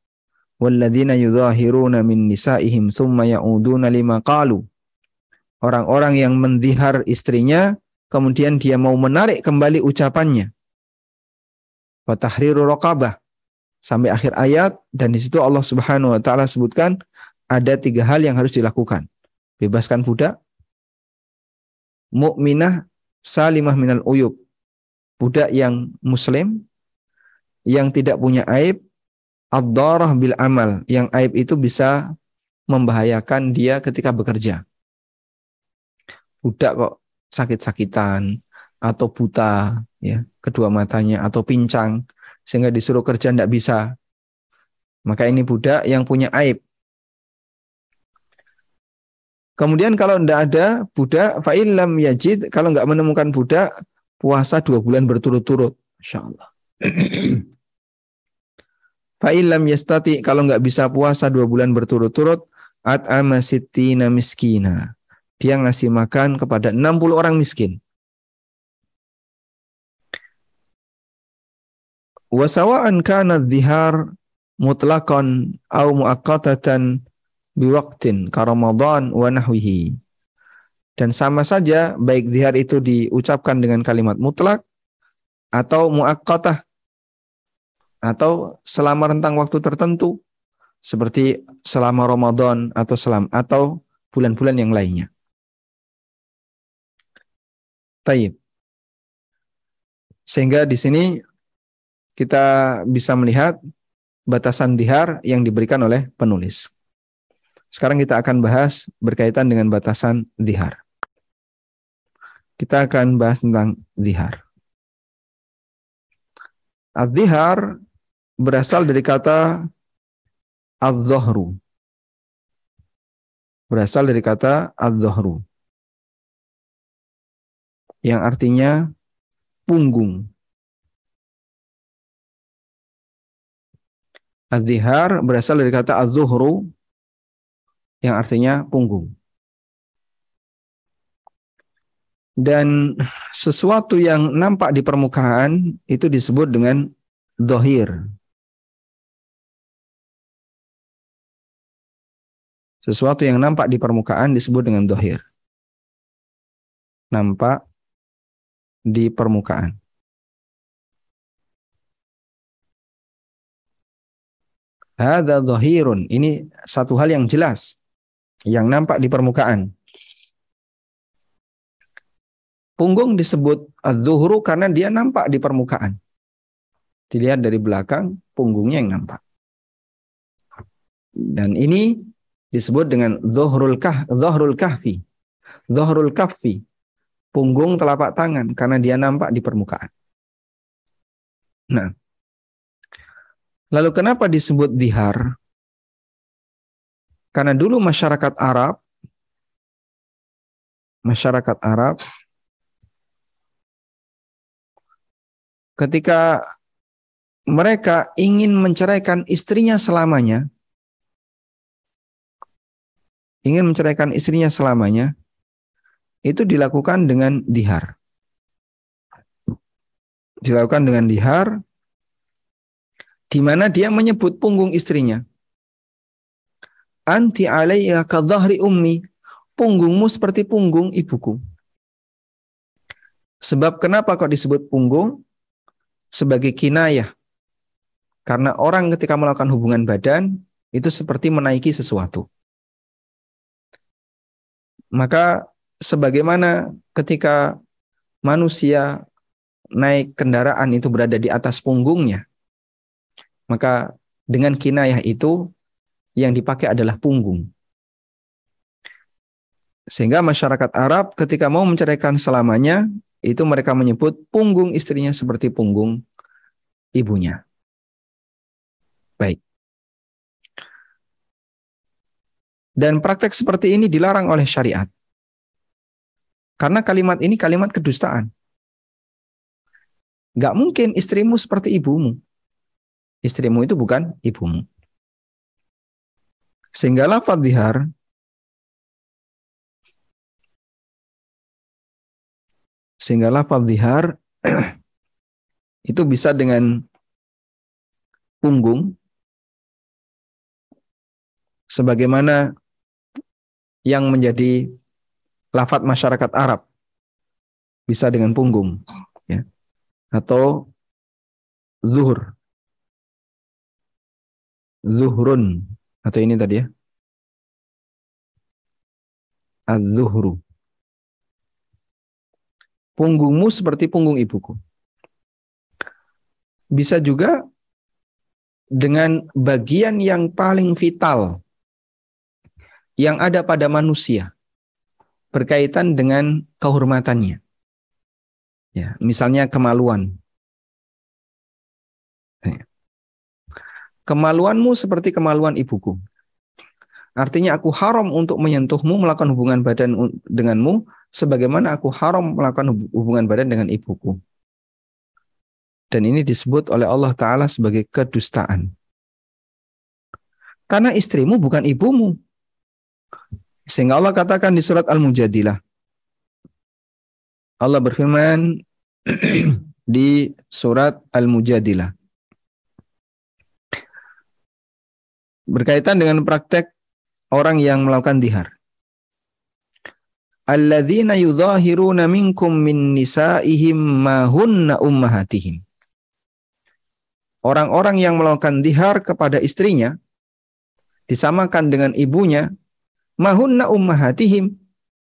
Walladzina yudhahiruna min nisaihim thumma ya'uduna lima qalu. Orang-orang yang mendihar istrinya, kemudian dia mau menarik kembali ucapannya. Fatahriru raqabah. Sampai akhir ayat, dan di situ Allah Subhanahu wa taala sebutkan ada tiga hal yang harus dilakukan. Bebaskan budak, mukminah salimah minal uyub. Budak yang muslim yang tidak punya aib ad-darah bil amal yang aib itu bisa membahayakan dia ketika bekerja. Budak kok sakit-sakitan atau buta ya, kedua matanya atau pincang sehingga disuruh kerja tidak bisa. Maka ini budak yang punya aib Kemudian kalau tidak ada budak, fa'ilam yajid, kalau nggak menemukan budak, puasa dua bulan berturut-turut. Insya Allah. fa'ilam yastati, kalau nggak bisa puasa dua bulan berturut-turut, at'ama sittina miskina. Dia ngasih makan kepada 60 orang miskin. Wasawa'an kana dhihar mutlaqan au muakkatatan biwaktin ka Ramadan wa nahwihi. Dan sama saja baik zihar itu diucapkan dengan kalimat mutlak atau muakkatah atau selama rentang waktu tertentu seperti selama Ramadan atau selam atau bulan-bulan yang lainnya. Taib. Sehingga di sini kita bisa melihat batasan dihar yang diberikan oleh penulis. Sekarang kita akan bahas berkaitan dengan batasan zihar. Kita akan bahas tentang zihar. Az-zihar berasal dari kata az-zohru. Berasal dari kata az-zohru. Yang artinya punggung. Az-zihar berasal dari kata az-zuhru yang artinya punggung. Dan sesuatu yang nampak di permukaan itu disebut dengan zohir. Sesuatu yang nampak di permukaan disebut dengan zohir. Nampak di permukaan. Hada zohirun. Ini satu hal yang jelas yang nampak di permukaan. Punggung disebut az-zuhru karena dia nampak di permukaan. Dilihat dari belakang, punggungnya yang nampak. Dan ini disebut dengan zuhrul kah, zuhrul kahfi. Zuhrul kahfi. Punggung telapak tangan karena dia nampak di permukaan. Nah, lalu kenapa disebut dihar? Karena dulu masyarakat Arab masyarakat Arab ketika mereka ingin menceraikan istrinya selamanya, ingin menceraikan istrinya selamanya, itu dilakukan dengan dihar. Dilakukan dengan dihar, di mana dia menyebut punggung istrinya. Anti alaiya kadhahri ummi. Punggungmu seperti punggung ibuku. Sebab kenapa kok disebut punggung? Sebagai kinayah. Karena orang ketika melakukan hubungan badan, itu seperti menaiki sesuatu. Maka sebagaimana ketika manusia naik kendaraan itu berada di atas punggungnya, maka dengan kinayah itu yang dipakai adalah punggung. Sehingga masyarakat Arab ketika mau menceraikan selamanya, itu mereka menyebut punggung istrinya seperti punggung ibunya. Baik. Dan praktek seperti ini dilarang oleh syariat. Karena kalimat ini kalimat kedustaan. Gak mungkin istrimu seperti ibumu. Istrimu itu bukan ibumu. Sehingga lafaz dihar sehingga lafaz dihar itu bisa dengan punggung sebagaimana yang menjadi lafat masyarakat Arab. Bisa dengan punggung ya. Atau zuhur zuhrun. Atau ini tadi ya. Az-zuhru. Punggungmu seperti punggung ibuku. Bisa juga dengan bagian yang paling vital yang ada pada manusia berkaitan dengan kehormatannya. Ya, misalnya kemaluan. Kemaluanmu seperti kemaluan ibuku. Artinya aku haram untuk menyentuhmu, melakukan hubungan badan denganmu, sebagaimana aku haram melakukan hubungan badan dengan ibuku. Dan ini disebut oleh Allah Ta'ala sebagai kedustaan. Karena istrimu bukan ibumu. Sehingga Allah katakan di surat Al-Mujadilah. Allah berfirman di surat Al-Mujadilah. Berkaitan dengan praktek orang yang melakukan dihar. Alladzina yudhahiruna minkum min nisaihim ma hunna ummahatihim. Orang-orang yang melakukan dihar kepada istrinya disamakan dengan ibunya, mahunna ummahatihim.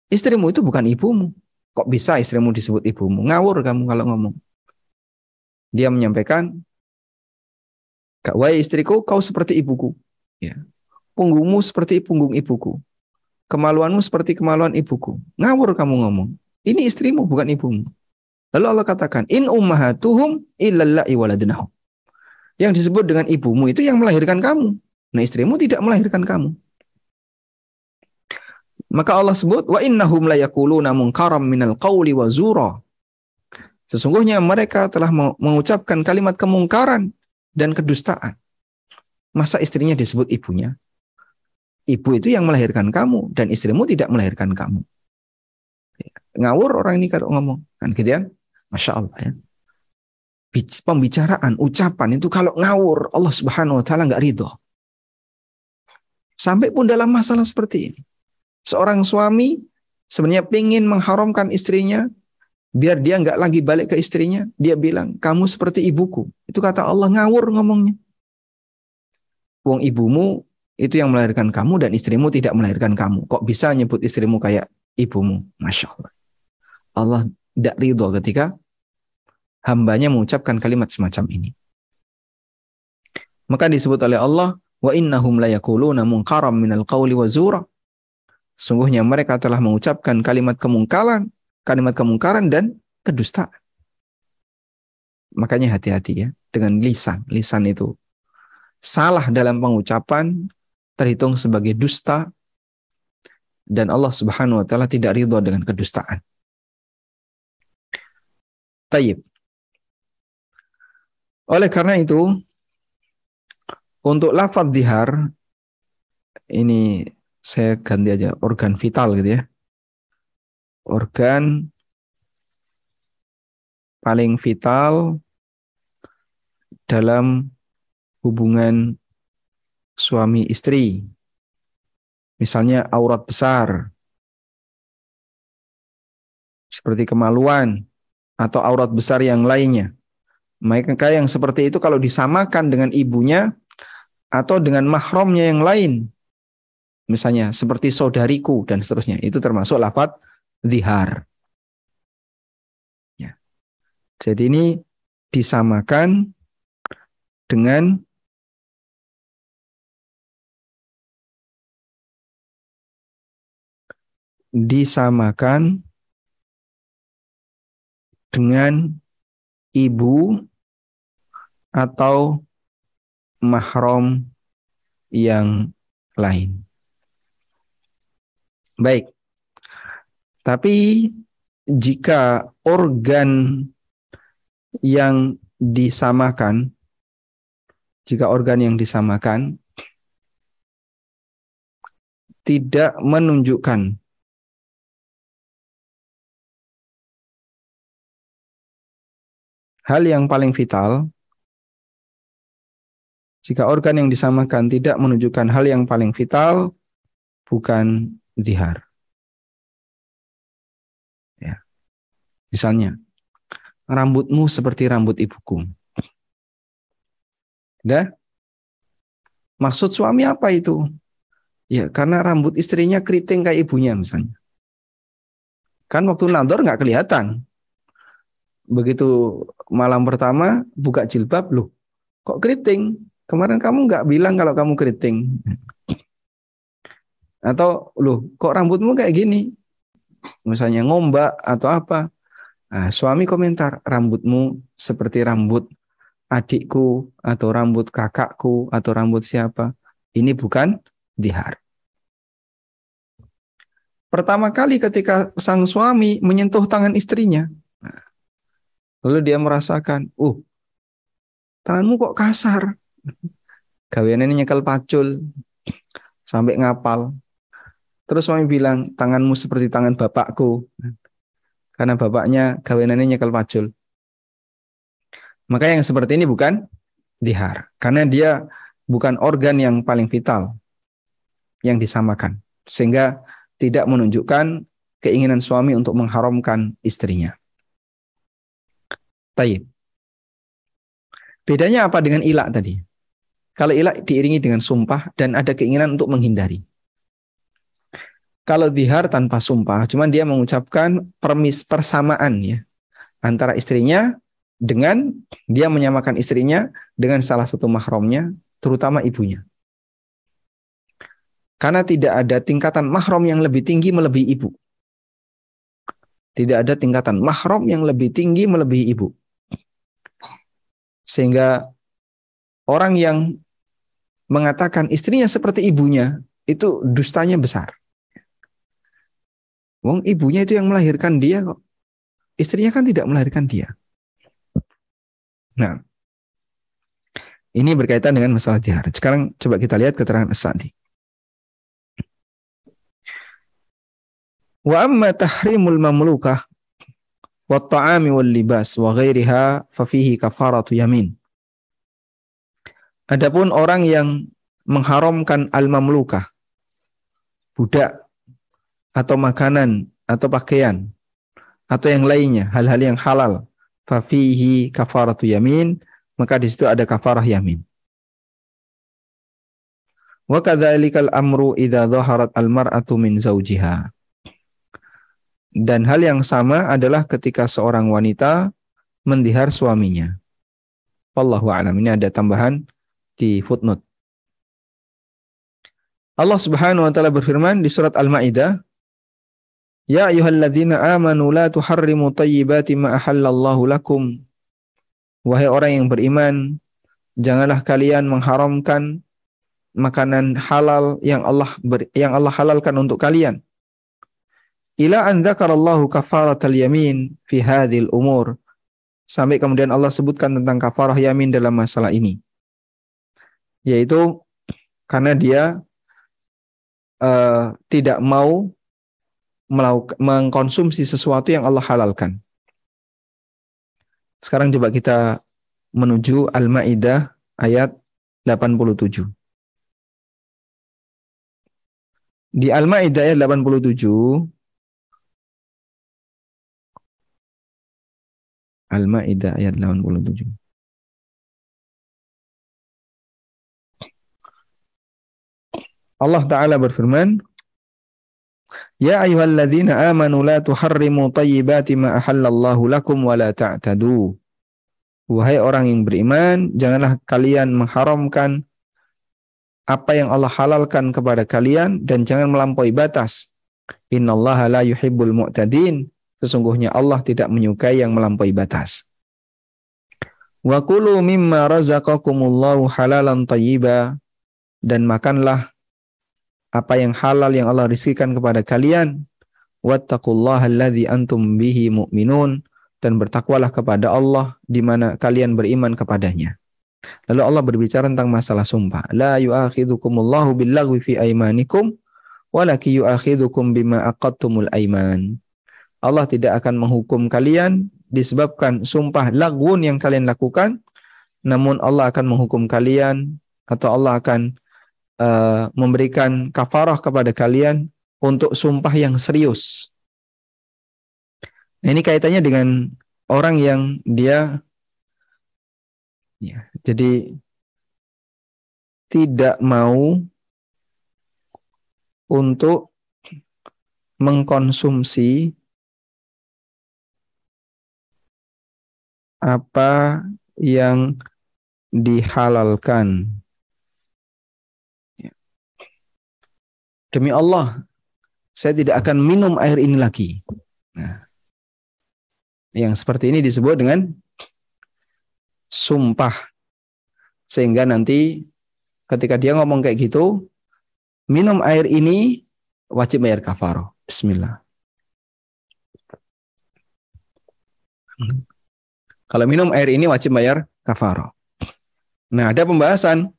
Istrimu itu bukan ibumu. Kok bisa istrimu disebut ibumu? Ngawur kamu kalau ngomong. Dia menyampaikan, Kak, wahai istriku, kau seperti ibuku. Ya. Punggungmu seperti punggung ibuku. Kemaluanmu seperti kemaluan ibuku. Ngawur kamu ngomong. Ini istrimu, bukan ibumu. Lalu Allah katakan, In ummahatuhum illallahi. Yang disebut dengan ibumu itu yang melahirkan kamu. Nah istrimu tidak melahirkan kamu. Maka Allah sebut wa innahum la yaquluna munkaram minal qawli wa zura. Sesungguhnya mereka telah mengucapkan kalimat kemungkaran dan kedustaan. Masa istrinya disebut ibunya? Ibu itu yang melahirkan kamu dan istrimu tidak melahirkan kamu. Ngawur orang ini kalau ngomong. Kan gitu ya? Masya Allah ya. Pembicaraan, ucapan itu kalau ngawur Allah subhanahu wa ta'ala nggak ridho. Sampai pun dalam masalah seperti ini. Seorang suami sebenarnya ingin mengharamkan istrinya biar dia nggak lagi balik ke istrinya. Dia bilang, kamu seperti ibuku. Itu kata Allah ngawur ngomongnya. Wong ibumu itu yang melahirkan kamu dan istrimu tidak melahirkan kamu. Kok bisa nyebut istrimu kayak ibumu? Masya Allah. Allah tidak ridho ketika hambanya mengucapkan kalimat semacam ini. Maka disebut oleh Allah, wa innahum la yaquluna munkaram minal qawli wa zura. Sungguhnya mereka telah mengucapkan kalimat kemungkaran, kalimat kemungkaran dan kedustaan. Makanya hati-hati ya dengan lisan. Lisan itu salah dalam pengucapan terhitung sebagai dusta dan Allah Subhanahu wa taala tidak ridho dengan kedustaan. Tayyib. Oleh karena itu, untuk lafaz dihar, ini saya ganti aja organ vital gitu ya. Organ paling vital dalam hubungan suami istri. Misalnya aurat besar, seperti kemaluan, atau aurat besar yang lainnya. Maka yang seperti itu kalau disamakan dengan ibunya atau dengan mahramnya yang lain, misalnya seperti saudariku dan seterusnya, itu termasuk lafat zihar. Ya. Jadi ini disamakan dengan disamakan dengan ibu atau mahram yang lain. Baik. Tapi jika organ yang disamakan jika organ yang disamakan tidak menunjukkan hal yang paling vital, jika organ yang disamakan tidak menunjukkan hal yang paling vital, bukan zihar. Ya. Misalnya, rambutmu seperti rambut ibuku. Dah? Maksud suami apa itu? Ya, karena rambut istrinya keriting kayak ibunya misalnya. Kan waktu nador nggak kelihatan begitu malam pertama buka jilbab loh kok keriting? Kemarin kamu nggak bilang kalau kamu keriting. Atau loh kok rambutmu kayak gini? Misalnya ngombak atau apa. Nah, suami komentar rambutmu seperti rambut adikku atau rambut kakakku atau rambut siapa. Ini bukan dihar. Pertama kali ketika sang suami menyentuh tangan istrinya Lalu dia merasakan, uh, tanganmu kok kasar. Gawean ini nyekel pacul sampai ngapal. Terus suami bilang, tanganmu seperti tangan bapakku. Karena bapaknya gawean ini nyekel pacul. Maka yang seperti ini bukan dihar. Karena dia bukan organ yang paling vital yang disamakan. Sehingga tidak menunjukkan keinginan suami untuk mengharamkan istrinya. Taib. Bedanya apa dengan ilak tadi? Kalau ilak diiringi dengan sumpah dan ada keinginan untuk menghindari. Kalau dihar tanpa sumpah, cuman dia mengucapkan permis persamaan ya antara istrinya dengan dia menyamakan istrinya dengan salah satu mahramnya, terutama ibunya. Karena tidak ada tingkatan mahram yang lebih tinggi melebihi ibu. Tidak ada tingkatan mahram yang lebih tinggi melebihi ibu. Sehingga orang yang mengatakan istrinya seperti ibunya, itu dustanya besar. Wong ibunya itu yang melahirkan dia kok. Istrinya kan tidak melahirkan dia. Nah, ini berkaitan dengan masalah jihar. Sekarang coba kita lihat keterangan As-Sa'di. Wa amma tahrimul mamlukah wa wal libas wa ghairiha fa fihi kafaratu yamin. Adapun orang yang mengharamkan al-mamlukah budak atau makanan atau pakaian atau yang lainnya hal-hal yang halal fa fihi kafaratu yamin maka di situ ada kafarah yamin. Wa kadzalikal amru idza dhaharat al-mar'atu min zawjiha. Dan hal yang sama adalah ketika seorang wanita mendihar suaminya. Wallahu a'lam. Ini ada tambahan di footnote. Allah Subhanahu wa taala berfirman di surat Al-Maidah, "Ya ayyuhalladzina amanu la tuharrimu thayyibati ma ahallallahu lakum." Wahai orang yang beriman, janganlah kalian mengharamkan makanan halal yang Allah ber, yang Allah halalkan untuk kalian ila an dzakarallahu kafaratal yamin fi hadhil umur sampai kemudian Allah sebutkan tentang kafarah yamin dalam masalah ini. Yaitu karena dia uh, tidak mau mengkonsumsi sesuatu yang Allah halalkan. Sekarang coba kita menuju Al-Maidah ayat 87. Di Al-Maidah ayat 87 Al-Maidah ayat 87. Allah Ta'ala berfirman, Ya ayyuhalladzina amanu la tuharrimu tayyibati ma ahallallahu lakum wa la ta'tadu. Wahai orang yang beriman, janganlah kalian mengharamkan apa yang Allah halalkan kepada kalian dan jangan melampaui batas. Innallaha la yuhibbul mu'tadin. Sesungguhnya Allah tidak menyukai yang melampaui batas. Wa kulu mimma razaqakumullahu halalan tayyiba dan makanlah apa yang halal yang Allah rizkikan kepada kalian. Wattaqullaha alladzi antum bihi mu'minun dan bertakwalah kepada Allah di mana kalian beriman kepadanya. Lalu Allah berbicara tentang masalah sumpah. La yu'akhidhukumullahu billaghwi fi aimanikum walaki yu'akhidhukum bima aqadtumul aiman. Allah tidak akan menghukum kalian disebabkan sumpah lagun yang kalian lakukan, namun Allah akan menghukum kalian atau Allah akan uh, memberikan kafarah kepada kalian untuk sumpah yang serius. Nah, ini kaitannya dengan orang yang dia ya, jadi tidak mau untuk mengkonsumsi apa yang dihalalkan. Ya. Demi Allah, saya tidak akan minum air ini lagi. Nah, yang seperti ini disebut dengan sumpah. Sehingga nanti ketika dia ngomong kayak gitu, minum air ini wajib bayar kafaro. Bismillah. Kalau minum air ini wajib bayar kafaro. Nah, ada pembahasan.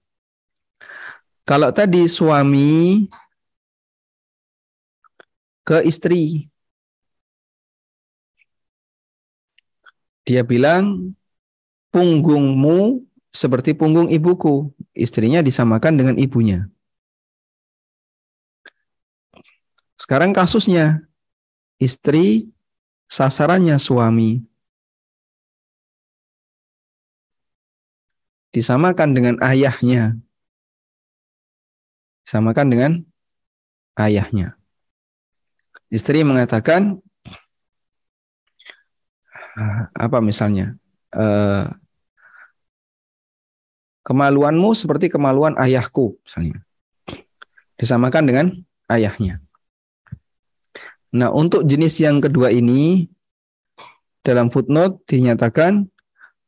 Kalau tadi suami ke istri, dia bilang, punggungmu seperti punggung ibuku. Istrinya disamakan dengan ibunya. Sekarang kasusnya, istri sasarannya suami. Disamakan dengan ayahnya. Disamakan dengan ayahnya. Istri mengatakan apa misalnya? Uh, kemaluanmu seperti kemaluan ayahku misalnya. Disamakan dengan ayahnya. Nah, untuk jenis yang kedua ini dalam footnote dinyatakan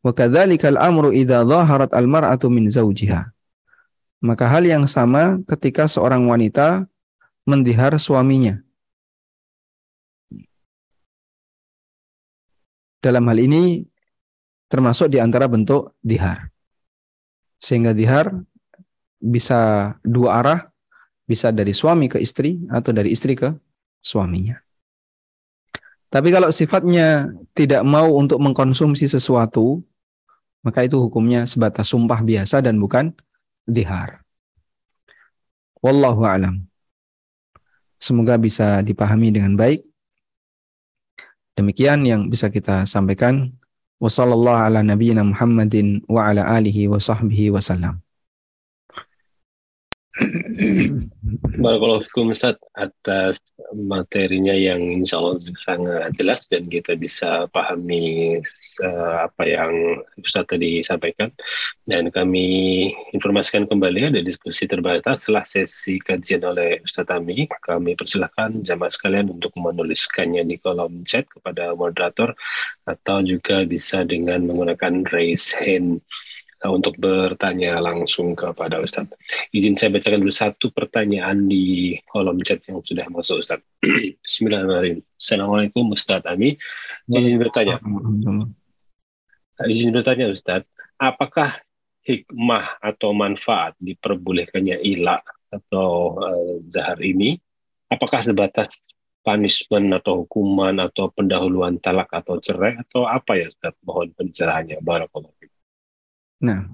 Amru min. Maka hal yang sama ketika seorang wanita mendihar suaminya. Dalam hal ini termasuk di antara bentuk dihar. Sehingga dihar bisa dua arah, bisa dari suami ke istri atau dari istri ke suaminya. Tapi kalau sifatnya tidak mau untuk mengkonsumsi sesuatu, maka itu hukumnya sebatas sumpah biasa dan bukan dihar. Wallahu alam. Semoga bisa dipahami dengan baik. Demikian yang bisa kita sampaikan. Wassalamualaikum ala nabiyyina Muhammadin wa ala alihi wa sahbihi wasallam. Barakallahu Ustaz atas materinya yang insya Allah sangat jelas dan kita bisa pahami uh, apa yang Ustaz tadi sampaikan. Dan kami informasikan kembali ada diskusi terbatas. Setelah sesi kajian oleh Ustaz Ami kami persilahkan jamaah sekalian untuk menuliskannya di kolom chat kepada moderator atau juga bisa dengan menggunakan raise hand untuk bertanya langsung kepada Ustaz. Izin saya bacakan dulu satu pertanyaan di kolom chat yang sudah masuk Ustaz. Bismillahirrahmanirrahim. Assalamualaikum Ustaz Ami. Izin bertanya. izin bertanya Ustadz, apakah hikmah atau manfaat diperbolehkannya ilah atau uh, zahar ini apakah sebatas punishment atau hukuman atau pendahuluan talak atau cerai atau apa ya Ustaz? Mohon pencerahannya. Barakallahu Nah,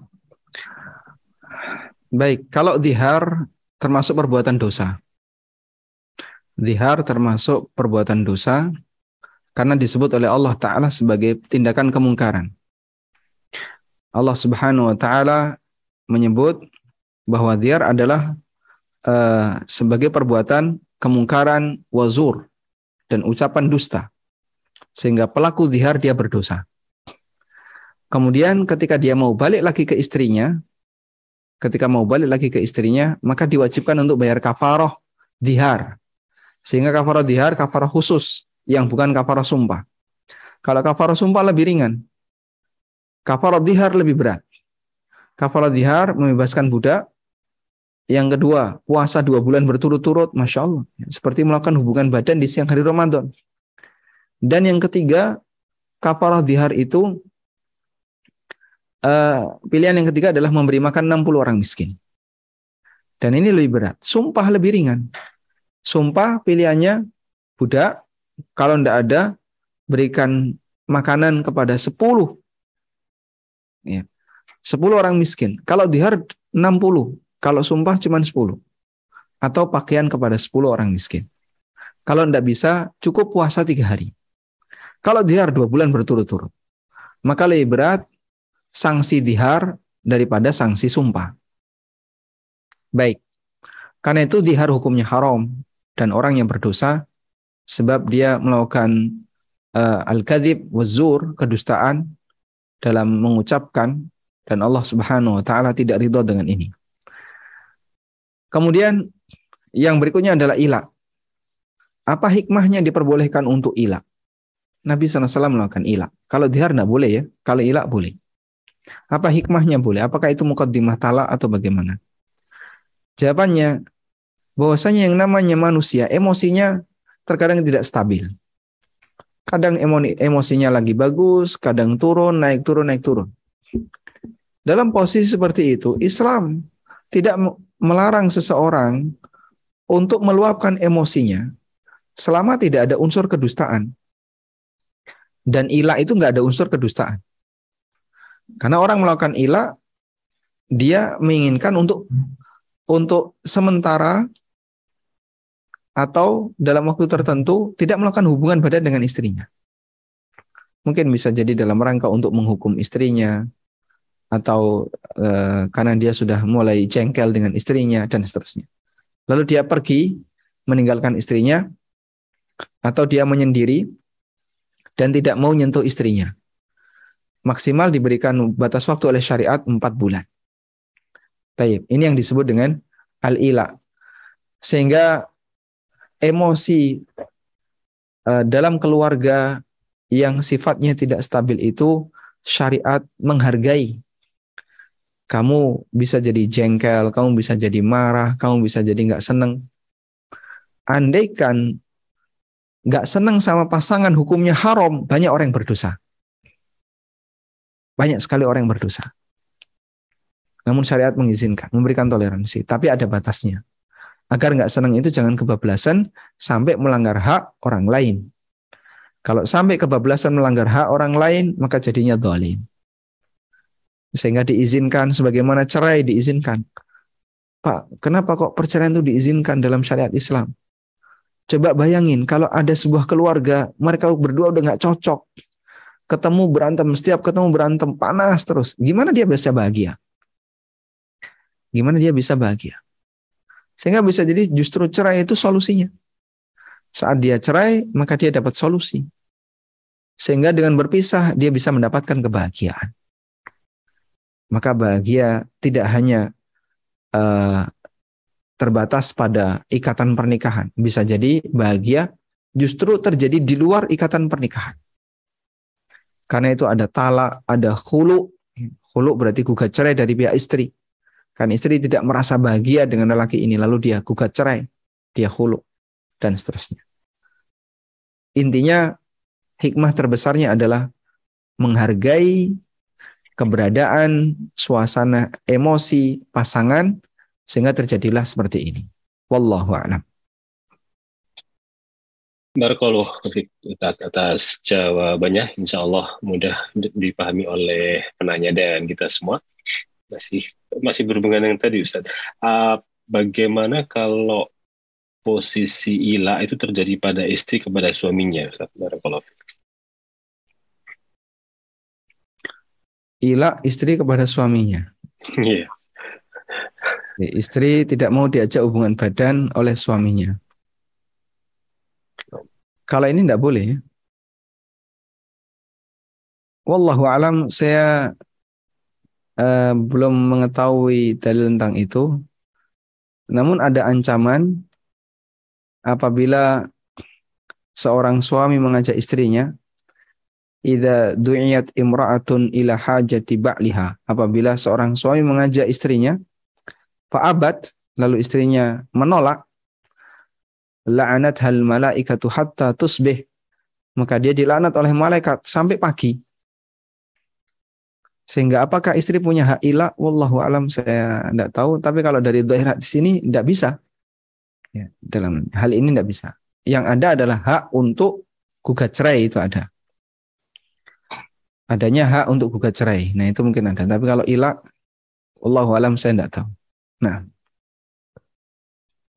baik. Kalau dihar termasuk perbuatan dosa. Dihar termasuk perbuatan dosa karena disebut oleh Allah Ta'ala sebagai tindakan kemungkaran. Allah Subhanahu wa Ta'ala menyebut bahwa dihar adalah uh, sebagai perbuatan kemungkaran wazur dan ucapan dusta sehingga pelaku zihar dia berdosa. Kemudian ketika dia mau balik lagi ke istrinya, ketika mau balik lagi ke istrinya, maka diwajibkan untuk bayar kafaroh dihar. Sehingga kafaroh dihar kafaroh khusus yang bukan kafaroh sumpah. Kalau kafaroh sumpah lebih ringan. Kafaroh dihar lebih berat. Kafaroh dihar membebaskan budak, yang kedua, puasa dua bulan berturut-turut, masya Allah, seperti melakukan hubungan badan di siang hari Ramadan. Dan yang ketiga, kafarah dihar itu uh, pilihan yang ketiga adalah memberi makan 60 orang miskin. Dan ini lebih berat. Sumpah lebih ringan. Sumpah pilihannya budak, kalau tidak ada berikan makanan kepada 10 ya. 10 orang miskin. Kalau dihar 60 kalau sumpah cuma 10. Atau pakaian kepada 10 orang miskin. Kalau tidak bisa, cukup puasa tiga hari. Kalau dihar dua bulan berturut-turut. Maka lebih berat sanksi dihar daripada sanksi sumpah. Baik. Karena itu dihar hukumnya haram. Dan orang yang berdosa, sebab dia melakukan uh, al-kadhib, wazur, kedustaan, dalam mengucapkan, dan Allah subhanahu wa ta'ala tidak ridho dengan ini. Kemudian yang berikutnya adalah ilah. Apa hikmahnya diperbolehkan untuk ilah? Nabi SAW melakukan ilah. Kalau dihar tidak boleh ya. Kalau ilah boleh. Apa hikmahnya boleh? Apakah itu mukaddimah talak atau bagaimana? Jawabannya, bahwasanya yang namanya manusia, emosinya terkadang tidak stabil. Kadang emosinya lagi bagus, kadang turun, naik turun, naik turun. Dalam posisi seperti itu, Islam tidak melarang seseorang untuk meluapkan emosinya selama tidak ada unsur kedustaan. Dan ilah itu nggak ada unsur kedustaan. Karena orang melakukan ilah, dia menginginkan untuk untuk sementara atau dalam waktu tertentu tidak melakukan hubungan badan dengan istrinya. Mungkin bisa jadi dalam rangka untuk menghukum istrinya, atau uh, karena dia sudah mulai jengkel dengan istrinya dan seterusnya. Lalu dia pergi meninggalkan istrinya atau dia menyendiri dan tidak mau nyentuh istrinya. Maksimal diberikan batas waktu oleh syariat empat bulan. Taib. Ini yang disebut dengan al-ila. Sehingga emosi uh, dalam keluarga yang sifatnya tidak stabil itu syariat menghargai kamu bisa jadi jengkel, kamu bisa jadi marah, kamu bisa jadi nggak seneng. Andaikan nggak seneng sama pasangan hukumnya haram, banyak orang yang berdosa. Banyak sekali orang yang berdosa. Namun syariat mengizinkan, memberikan toleransi, tapi ada batasnya. Agar nggak senang itu jangan kebablasan sampai melanggar hak orang lain. Kalau sampai kebablasan melanggar hak orang lain, maka jadinya dolim sehingga diizinkan sebagaimana cerai diizinkan. Pak, kenapa kok perceraian itu diizinkan dalam syariat Islam? Coba bayangin kalau ada sebuah keluarga, mereka berdua udah nggak cocok. Ketemu berantem, setiap ketemu berantem, panas terus. Gimana dia bisa bahagia? Gimana dia bisa bahagia? Sehingga bisa jadi justru cerai itu solusinya. Saat dia cerai, maka dia dapat solusi. Sehingga dengan berpisah, dia bisa mendapatkan kebahagiaan maka bahagia tidak hanya uh, terbatas pada ikatan pernikahan. Bisa jadi bahagia justru terjadi di luar ikatan pernikahan. Karena itu ada talak, ada hulu. Hulu berarti gugat cerai dari pihak istri. Kan istri tidak merasa bahagia dengan lelaki ini, lalu dia gugat cerai, dia hulu, dan seterusnya. Intinya, hikmah terbesarnya adalah menghargai keberadaan, suasana emosi pasangan sehingga terjadilah seperti ini. Wallahu a'lam. Barakallah atas jawabannya. Insya Allah mudah dipahami oleh penanya dan kita semua. Masih masih berhubungan dengan tadi Ustaz. Uh, bagaimana kalau posisi ila itu terjadi pada istri kepada suaminya Ustaz? Barakallah. Ila istri kepada suaminya. Iya. Yeah. Istri tidak mau diajak hubungan badan oleh suaminya. Kalau ini tidak boleh ya. Wallahu alam saya uh, belum mengetahui dalil tentang itu. Namun ada ancaman apabila seorang suami mengajak istrinya idza du'iyat imra'atun ila hajati ba'liha apabila seorang suami mengajak istrinya fa'abat lalu istrinya menolak la'anat hal malaikatu hatta tusbih. Maka dia dilaknat oleh malaikat sampai pagi. Sehingga apakah istri punya hak ilah? Wallahu alam saya tidak tahu. Tapi kalau dari daerah di sini tidak bisa. Ya, dalam hal ini tidak bisa. Yang ada adalah hak untuk gugat cerai itu ada. Adanya hak untuk gugat cerai. Nah itu mungkin ada. Tapi kalau ilah, Wallahu alam saya tidak tahu. Nah,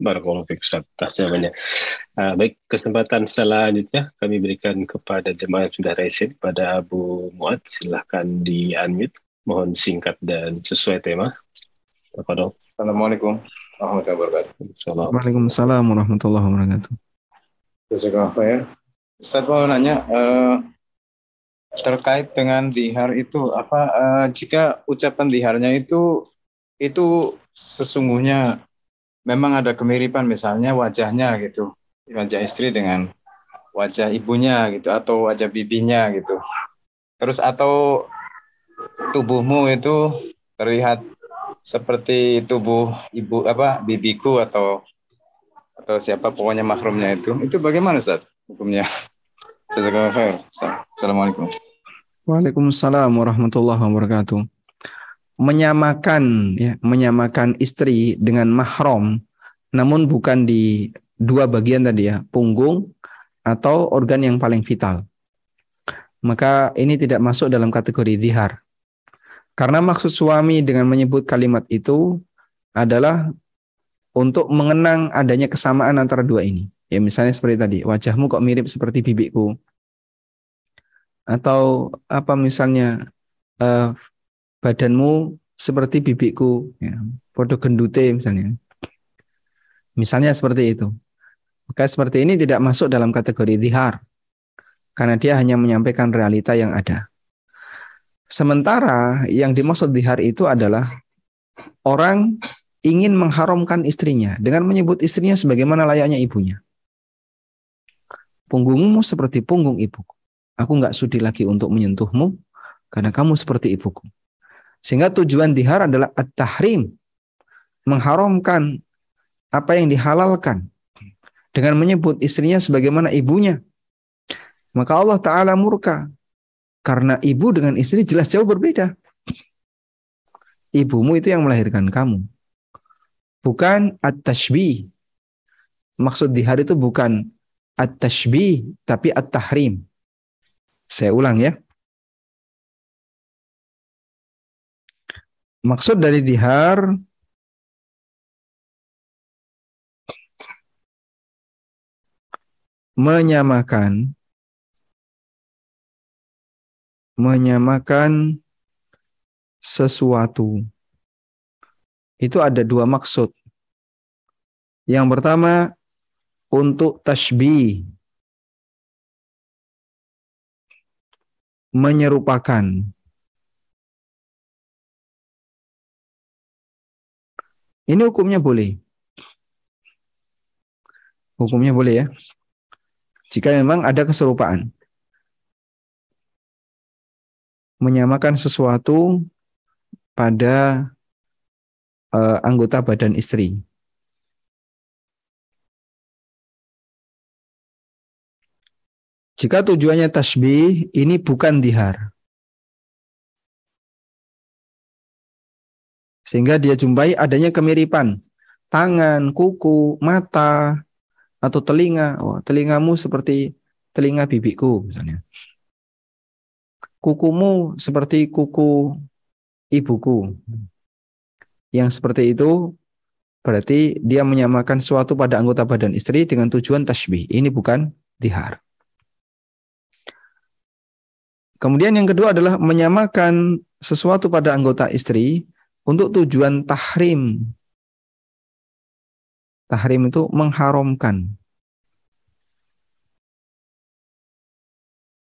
Barakallahu fiik Ustaz atas jawabannya. Uh, baik, kesempatan selanjutnya kami berikan kepada jemaah yang sudah resin pada Abu Muad. Silahkan di unmute. Mohon singkat dan sesuai tema. Tafadol. Assalamualaikum warahmatullahi wabarakatuh. Waalaikumsalam warahmatullahi wabarakatuh. Jazakallah ya. Ustaz mau nanya uh, terkait dengan dihar itu apa uh, jika ucapan diharnya itu itu sesungguhnya memang ada kemiripan misalnya wajahnya gitu. Wajah istri dengan wajah ibunya gitu atau wajah bibinya gitu. Terus atau tubuhmu itu terlihat seperti tubuh ibu apa bibiku atau atau siapa pokoknya mahrumnya itu. Itu bagaimana Ustaz hukumnya? Assalamualaikum. Waalaikumsalam warahmatullahi wabarakatuh menyamakan ya menyamakan istri dengan mahram namun bukan di dua bagian tadi ya punggung atau organ yang paling vital. Maka ini tidak masuk dalam kategori dihar karena maksud suami dengan menyebut kalimat itu adalah untuk mengenang adanya kesamaan antara dua ini. Ya misalnya seperti tadi wajahmu kok mirip seperti bibiku atau apa misalnya uh, badanmu seperti bibiku, ya, podo gendute misalnya. Misalnya seperti itu. Maka seperti ini tidak masuk dalam kategori dihar. Karena dia hanya menyampaikan realita yang ada. Sementara yang dimaksud dihar itu adalah orang ingin mengharamkan istrinya dengan menyebut istrinya sebagaimana layaknya ibunya. Punggungmu seperti punggung ibuku. Aku nggak sudi lagi untuk menyentuhmu karena kamu seperti ibuku. Sehingga tujuan dihar adalah at-tahrim. Mengharamkan apa yang dihalalkan. Dengan menyebut istrinya sebagaimana ibunya. Maka Allah Ta'ala murka. Karena ibu dengan istri jelas jauh berbeda. Ibumu itu yang melahirkan kamu. Bukan at-tashbih. Maksud dihar itu bukan at-tashbih, tapi at-tahrim. Saya ulang ya. Maksud dari dihar menyamakan menyamakan sesuatu. Itu ada dua maksud. Yang pertama untuk tasbih menyerupakan Ini hukumnya boleh. Hukumnya boleh ya. Jika memang ada keserupaan. Menyamakan sesuatu pada uh, anggota badan istri. Jika tujuannya tasbih, ini bukan dihar. Sehingga dia jumpai adanya kemiripan tangan, kuku, mata, atau telinga. Oh, telingamu seperti telinga bibiku misalnya. Kukumu seperti kuku ibuku. Yang seperti itu berarti dia menyamakan suatu pada anggota badan istri dengan tujuan tasbih. Ini bukan dihar. Kemudian yang kedua adalah menyamakan sesuatu pada anggota istri untuk tujuan tahrim. Tahrim itu mengharamkan.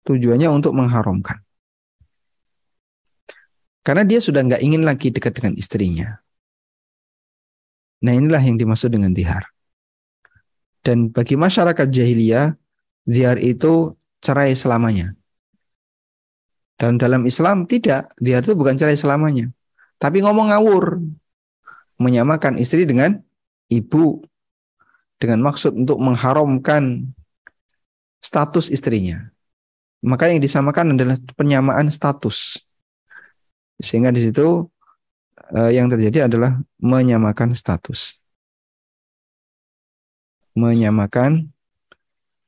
Tujuannya untuk mengharamkan. Karena dia sudah nggak ingin lagi dekat dengan istrinya. Nah inilah yang dimaksud dengan dihar. Dan bagi masyarakat jahiliyah, dihar itu cerai selamanya. Dan dalam Islam tidak, dihar itu bukan cerai selamanya. Tapi ngomong ngawur. Menyamakan istri dengan ibu. Dengan maksud untuk mengharamkan status istrinya. Maka yang disamakan adalah penyamaan status. Sehingga di situ eh, yang terjadi adalah menyamakan status. Menyamakan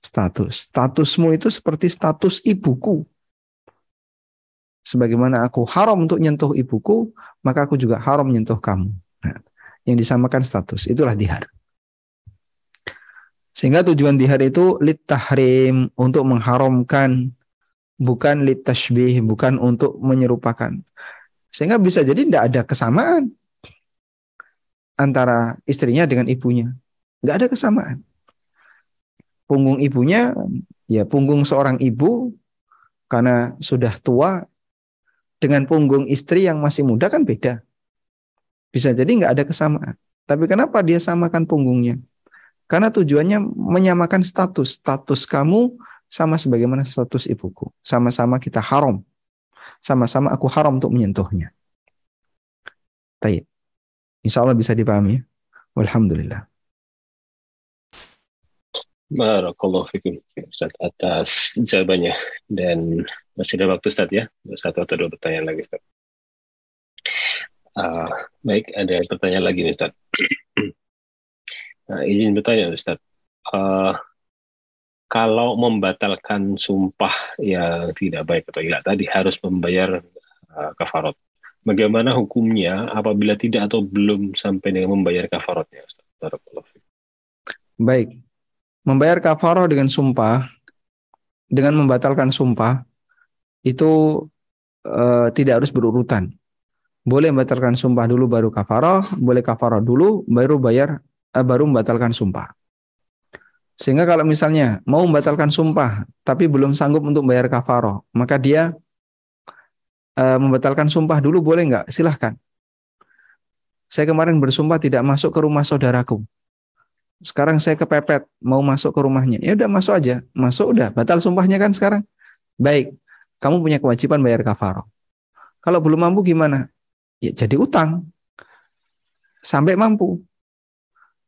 status. Statusmu itu seperti status ibuku. Sebagaimana aku haram untuk nyentuh ibuku, maka aku juga haram menyentuh kamu. Nah, yang disamakan status, itulah dihar. Sehingga tujuan dihar itu lit tahrim untuk mengharamkan bukan lit tashbih, bukan untuk menyerupakan. Sehingga bisa jadi tidak ada kesamaan antara istrinya dengan ibunya. Nggak ada kesamaan. Punggung ibunya, ya punggung seorang ibu karena sudah tua dengan punggung istri yang masih muda kan beda. Bisa jadi nggak ada kesamaan. Tapi kenapa dia samakan punggungnya? Karena tujuannya menyamakan status. Status kamu sama sebagaimana status ibuku. Sama-sama kita haram. Sama-sama aku haram untuk menyentuhnya. Taib. Insya Allah bisa dipahami. Alhamdulillah. Barakallahu fikum Ustaz atas jawabannya dan masih ada waktu Ustaz ya satu atau dua pertanyaan lagi Ustaz. Uh, baik ada pertanyaan lagi nih Ustaz. nah, izin bertanya Ustaz. Uh, kalau membatalkan sumpah yang tidak baik atau ilah tadi harus membayar uh, kafarot. Bagaimana hukumnya apabila tidak atau belum sampai dengan membayar kafarotnya Ustaz? Baik, membayar kafaroh dengan sumpah, dengan membatalkan sumpah, itu uh, tidak harus berurutan. Boleh membatalkan sumpah dulu baru kafaroh, boleh kafaroh dulu baru bayar, uh, baru membatalkan sumpah. Sehingga kalau misalnya mau membatalkan sumpah tapi belum sanggup untuk bayar kafaroh, maka dia uh, membatalkan sumpah dulu boleh nggak? Silahkan. Saya kemarin bersumpah tidak masuk ke rumah saudaraku sekarang saya kepepet mau masuk ke rumahnya. Ya udah masuk aja. Masuk udah batal sumpahnya kan sekarang. Baik, kamu punya kewajiban bayar kafaroh. Kalau belum mampu gimana? Ya jadi utang. Sampai mampu.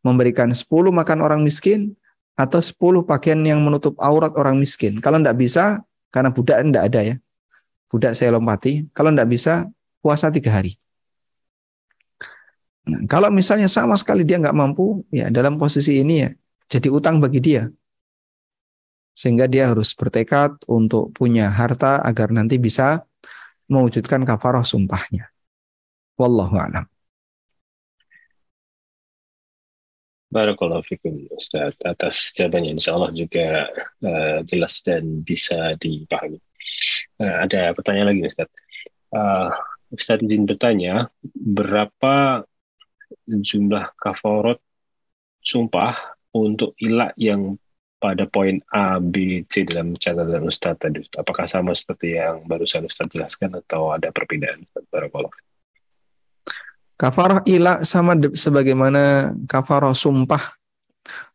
Memberikan 10 makan orang miskin atau 10 pakaian yang menutup aurat orang miskin. Kalau tidak bisa, karena budak tidak ada ya. Budak saya lompati. Kalau tidak bisa, puasa tiga hari. Nah, kalau misalnya sama sekali dia nggak mampu, ya dalam posisi ini ya jadi utang bagi dia. Sehingga dia harus bertekad untuk punya harta agar nanti bisa mewujudkan kafarah sumpahnya. Wallahu a'lam. Barakallahu fikum Ustaz atas jawabannya insya Allah juga uh, jelas dan bisa dipahami. Uh, ada pertanyaan lagi Ustaz. Uh, Ustaz izin bertanya, berapa jumlah kafarot sumpah untuk ilah yang pada poin A, B, C dalam catatan Ustaz tadi. Apakah sama seperti yang barusan Ustaz jelaskan atau ada perbedaan? Barakallah. Kafarah ilah sama sebagaimana kafarah sumpah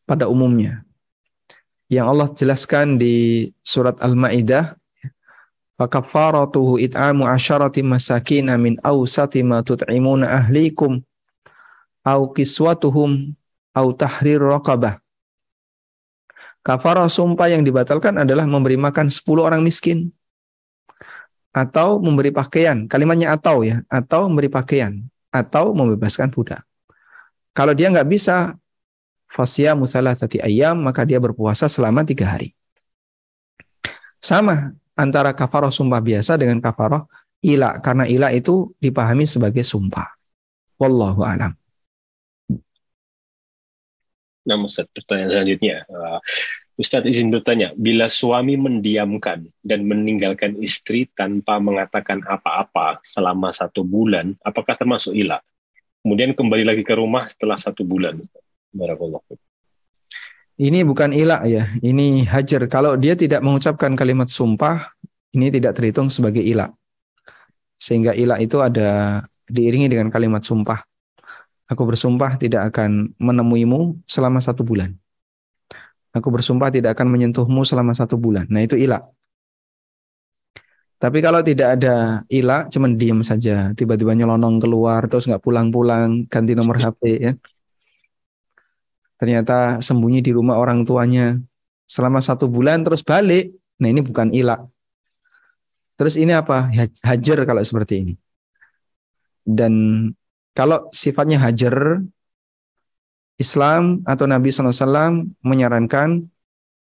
pada umumnya. Yang Allah jelaskan di surat Al-Maidah Fakafaratuhu it'amu asyarati masakin min awsati ma tut'imuna ahlikum au kiswatuhum au tahrir raqabah. Kafarah sumpah yang dibatalkan adalah memberi makan 10 orang miskin atau memberi pakaian. Kalimatnya atau ya, atau memberi pakaian. atau membebaskan budak. Kalau dia nggak bisa, fasya musalah sati ayam, maka dia berpuasa selama tiga hari. Sama antara kafaroh sumpah biasa dengan kafaroh ila, karena ila itu dipahami sebagai sumpah. Wallahu alam. Nah, Ustaz, pertanyaan selanjutnya. Uh, Ustaz izin bertanya, bila suami mendiamkan dan meninggalkan istri tanpa mengatakan apa-apa selama satu bulan, apakah termasuk ilah? Kemudian kembali lagi ke rumah setelah satu bulan. Barakallah. Ini bukan ilah ya, ini hajar. Kalau dia tidak mengucapkan kalimat sumpah, ini tidak terhitung sebagai ilah. Sehingga ilah itu ada diiringi dengan kalimat sumpah. Aku bersumpah tidak akan menemuimu selama satu bulan. Aku bersumpah tidak akan menyentuhmu selama satu bulan. Nah itu ilah. Tapi kalau tidak ada ilah, cuman diam saja, tiba-tiba nyelonong keluar, terus nggak pulang-pulang, ganti nomor HP ya. Ternyata sembunyi di rumah orang tuanya selama satu bulan, terus balik. Nah ini bukan ilah. Terus ini apa? Hajar kalau seperti ini. Dan kalau sifatnya hajar, Islam atau Nabi SAW menyarankan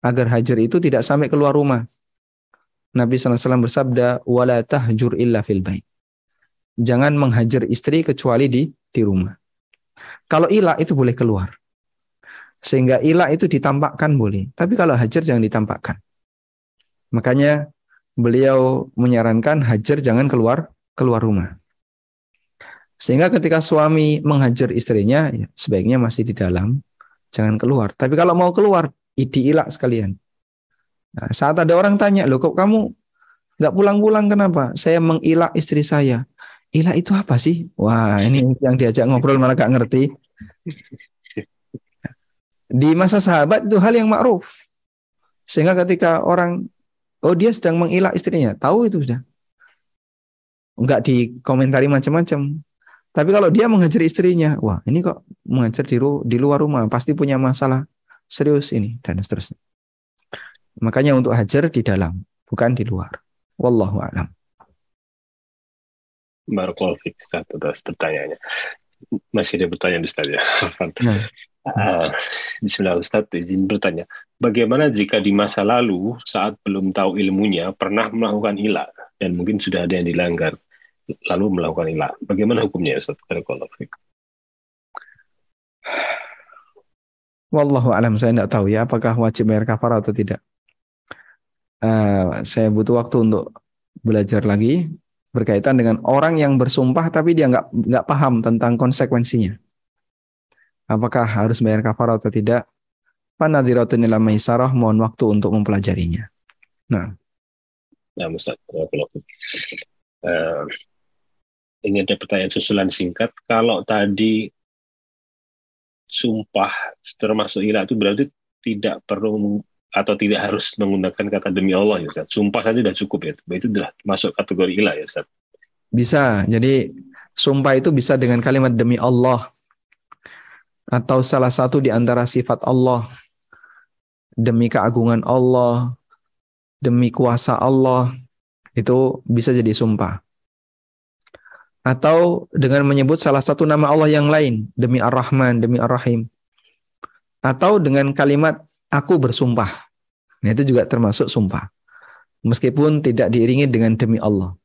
agar hajar itu tidak sampai keluar rumah. Nabi SAW bersabda, "Wala tahjur illa fil bait." Jangan menghajar istri kecuali di di rumah. Kalau ilah itu boleh keluar. Sehingga ilah itu ditampakkan boleh. Tapi kalau hajar jangan ditampakkan. Makanya beliau menyarankan hajar jangan keluar keluar rumah. Sehingga ketika suami menghajar istrinya, ya, sebaiknya masih di dalam, jangan keluar. Tapi kalau mau keluar, idiilak sekalian. Nah, saat ada orang tanya, loh kok kamu nggak pulang-pulang kenapa? Saya mengilak istri saya. Ilak itu apa sih? Wah, ini yang diajak ngobrol malah gak ngerti. Di masa sahabat itu hal yang ma'ruf. Sehingga ketika orang, oh dia sedang mengilak istrinya, tahu itu sudah. Enggak dikomentari macam-macam. Tapi kalau dia menghajar istrinya, wah ini kok mengajar di, di luar rumah, pasti punya masalah serius ini dan seterusnya. Makanya untuk hajar di dalam, bukan di luar. Wallahu a'lam. Barakallahu fiik Ustaz atas pertanyaannya. Masih ada pertanyaan Ustaz ya. Nah. Uh, Bismillah Ustaz izin bertanya. Bagaimana jika di masa lalu saat belum tahu ilmunya pernah melakukan ilah dan mungkin sudah ada yang dilanggar? Lalu melakukan ilah. Bagaimana hukumnya Ustaz? Wallahu alam saya tidak tahu ya apakah wajib bayar kafar atau tidak. Uh, saya butuh waktu untuk belajar lagi berkaitan dengan orang yang bersumpah tapi dia nggak nggak paham tentang konsekuensinya. Apakah harus bayar kafar atau tidak? Panadiratun ila maisarah mohon waktu untuk mempelajarinya. Nah. Ya, Ustaz. Uh, ini ada pertanyaan susulan singkat. Kalau tadi sumpah termasuk ira itu berarti tidak perlu atau tidak harus menggunakan kata demi Allah ya Ustaz. Sumpah saja sudah cukup ya. Itu sudah masuk kategori ilah ya Ustaz. Bisa. Jadi sumpah itu bisa dengan kalimat demi Allah atau salah satu di antara sifat Allah demi keagungan Allah, demi kuasa Allah itu bisa jadi sumpah atau dengan menyebut salah satu nama Allah yang lain demi Ar-Rahman, demi Ar-Rahim. Atau dengan kalimat aku bersumpah. Nah, itu juga termasuk sumpah. Meskipun tidak diiringi dengan demi Allah.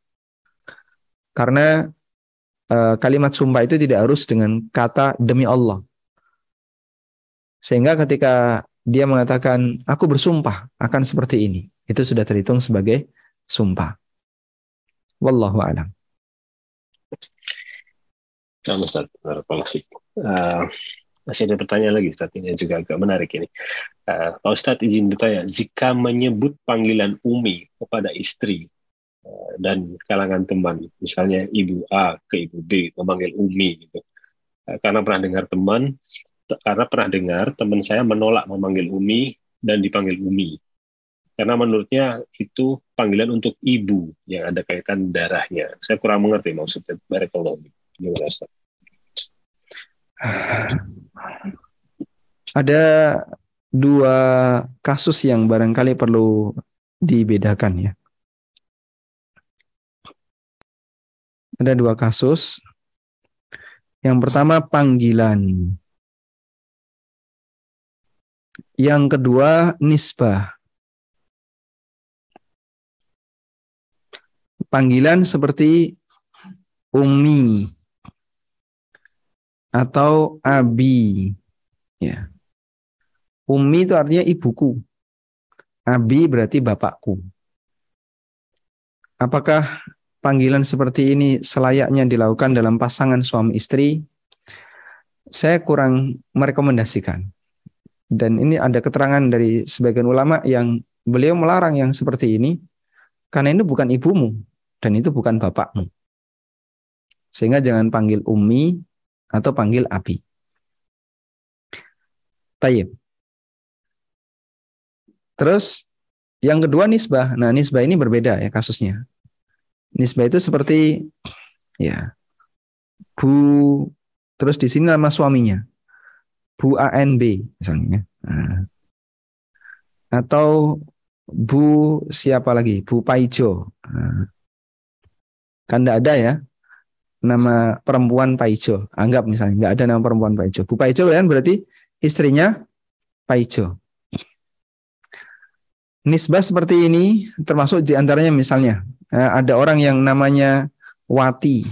Karena uh, kalimat sumpah itu tidak harus dengan kata demi Allah. Sehingga ketika dia mengatakan aku bersumpah akan seperti ini, itu sudah terhitung sebagai sumpah. Wallahu a'lam. Nah, Ustaz, uh, masih ada pertanyaan lagi Ustaz, ini juga agak menarik ini. Uh, Pak Ustaz izin bertanya, jika menyebut panggilan Umi kepada istri uh, dan kalangan teman, misalnya Ibu A ke Ibu B, memanggil Umi, gitu. Karena pernah dengar teman, karena pernah dengar teman saya menolak memanggil Umi dan dipanggil Umi. Karena menurutnya itu panggilan untuk ibu yang ada kaitan darahnya. Saya kurang mengerti maksudnya. Barakallahu. Gimana Ustaz? Ada dua kasus yang barangkali perlu dibedakan ya. Ada dua kasus. Yang pertama panggilan. Yang kedua nisbah. Panggilan seperti umi atau abi. Ya. Umi itu artinya ibuku. Abi berarti bapakku. Apakah panggilan seperti ini selayaknya dilakukan dalam pasangan suami istri? Saya kurang merekomendasikan. Dan ini ada keterangan dari sebagian ulama yang beliau melarang yang seperti ini karena ini bukan ibumu dan itu bukan bapakmu. Sehingga jangan panggil umi atau panggil abi. Tayyib. Terus yang kedua nisbah. Nah, nisbah ini berbeda ya kasusnya. Nisbah itu seperti ya Bu terus di sini nama suaminya. Bu ANB misalnya. Nah. Atau Bu siapa lagi? Bu Paijo. Nah. Kan tidak ada ya nama perempuan Paijo. Anggap misalnya nggak ada nama perempuan Paijo. Bu Paijo kan berarti istrinya Paijo. Nisbah seperti ini termasuk di antaranya misalnya eh, ada orang yang namanya Wati.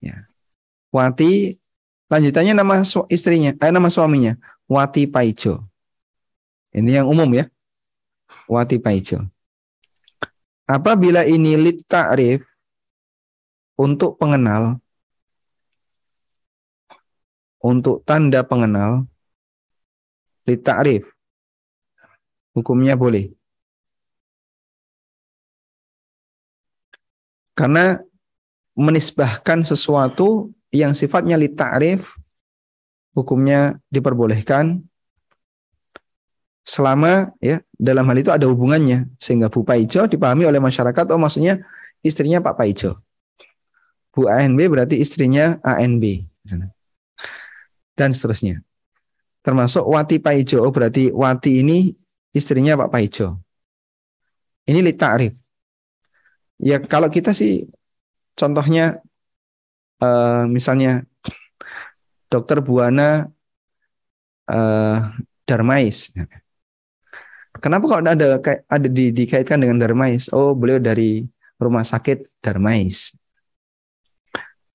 Ya. Wati lanjutannya nama istrinya, eh, nama suaminya Wati Paijo. Ini yang umum ya. Wati Paijo. Apabila ini lit ta'rif untuk pengenal untuk tanda pengenal lit ta'rif hukumnya boleh. Karena menisbahkan sesuatu yang sifatnya li ta'rif hukumnya diperbolehkan selama ya dalam hal itu ada hubungannya. Sehingga Bu Paijo dipahami oleh masyarakat oh maksudnya istrinya Pak Paijo. Bu ANB berarti istrinya ANB dan seterusnya. Termasuk Wati Paijo berarti Wati ini istrinya Pak Paijo. Ini li ta'rif. Ya kalau kita sih contohnya uh, misalnya Dokter Buana uh, Darmais. Kenapa kok ada ada di, dikaitkan dengan Darmais? Oh, beliau dari rumah sakit Darmais.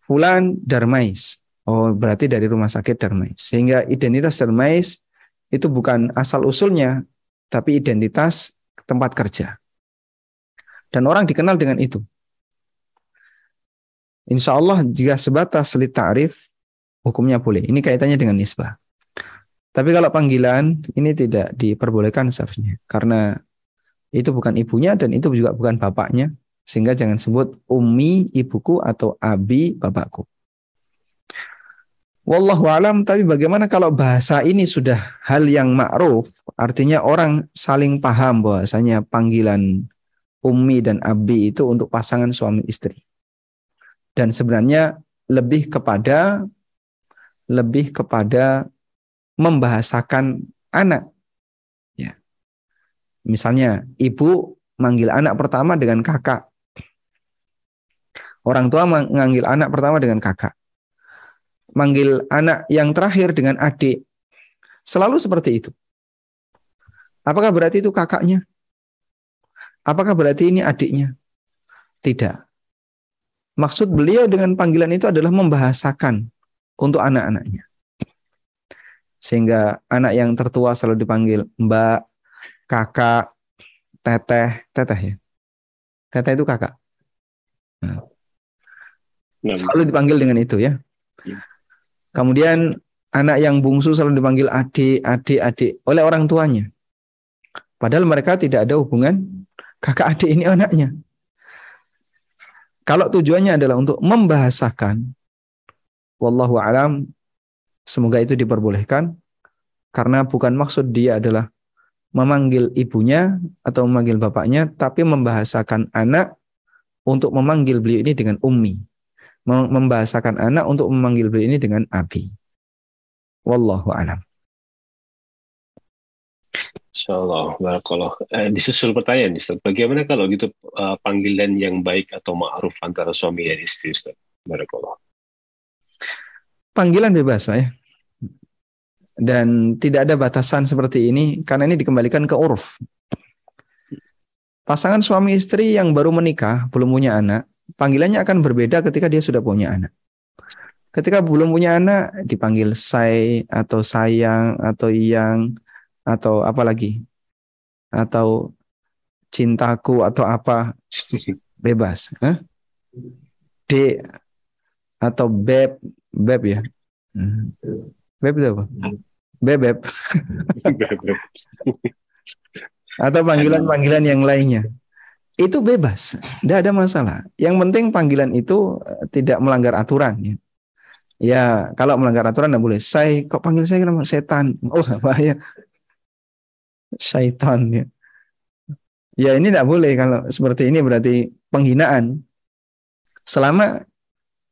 Fulan Darmais. Oh, berarti dari rumah sakit Darmais. Sehingga identitas Darmais itu bukan asal usulnya, tapi identitas tempat kerja. Dan orang dikenal dengan itu. Insya Allah jika sebatas selit ta'rif, hukumnya boleh. Ini kaitannya dengan nisbah. Tapi kalau panggilan, ini tidak diperbolehkan seharusnya. Karena itu bukan ibunya dan itu juga bukan bapaknya. Sehingga jangan sebut umi ibuku atau abi bapakku. Wallahu alam, tapi bagaimana kalau bahasa ini sudah hal yang ma'ruf, artinya orang saling paham bahwasanya panggilan Ummi dan Abi itu untuk pasangan suami istri. Dan sebenarnya lebih kepada lebih kepada membahasakan anak. Ya. Misalnya ibu manggil anak pertama dengan kakak. Orang tua menganggil anak pertama dengan kakak. Manggil anak yang terakhir dengan adik. Selalu seperti itu. Apakah berarti itu kakaknya? Apakah berarti ini adiknya? Tidak. Maksud beliau dengan panggilan itu adalah membahasakan untuk anak-anaknya. Sehingga anak yang tertua selalu dipanggil mbak, kakak, teteh, teteh ya. Teteh itu kakak. Nah. Selalu dipanggil dengan itu ya. Kemudian anak yang bungsu selalu dipanggil adik, adik, adik oleh orang tuanya. Padahal mereka tidak ada hubungan kakak adik ini anaknya. Kalau tujuannya adalah untuk membahasakan, wallahu alam, semoga itu diperbolehkan, karena bukan maksud dia adalah memanggil ibunya atau memanggil bapaknya, tapi membahasakan anak untuk memanggil beliau ini dengan ummi. Membahasakan anak untuk memanggil beliau ini dengan abi. Wallahu alam. Insyaallah, barakallah. Eh, disusul pertanyaan, Ustaz. Bagaimana kalau gitu uh, panggilan yang baik atau ma'ruf antara suami dan istri, Ustaz? Barakallah. panggilan bebas Pak ya. Dan tidak ada batasan seperti ini karena ini dikembalikan ke uruf. Pasangan suami istri yang baru menikah, belum punya anak, panggilannya akan berbeda ketika dia sudah punya anak. Ketika belum punya anak dipanggil say atau sayang atau yang atau apa lagi? Atau cintaku atau apa bebas. Hah? D atau beb beb ya. Hmm. Beb itu apa? Bebeb. atau panggilan-panggilan yang lainnya. Itu bebas, tidak ada masalah. Yang penting panggilan itu eh, tidak melanggar aturan. Ya, ya kalau melanggar aturan tidak boleh. Saya kok panggil saya nama setan? Oh bahaya. Syaitan ya. Ya ini tidak boleh kalau seperti ini berarti penghinaan. Selama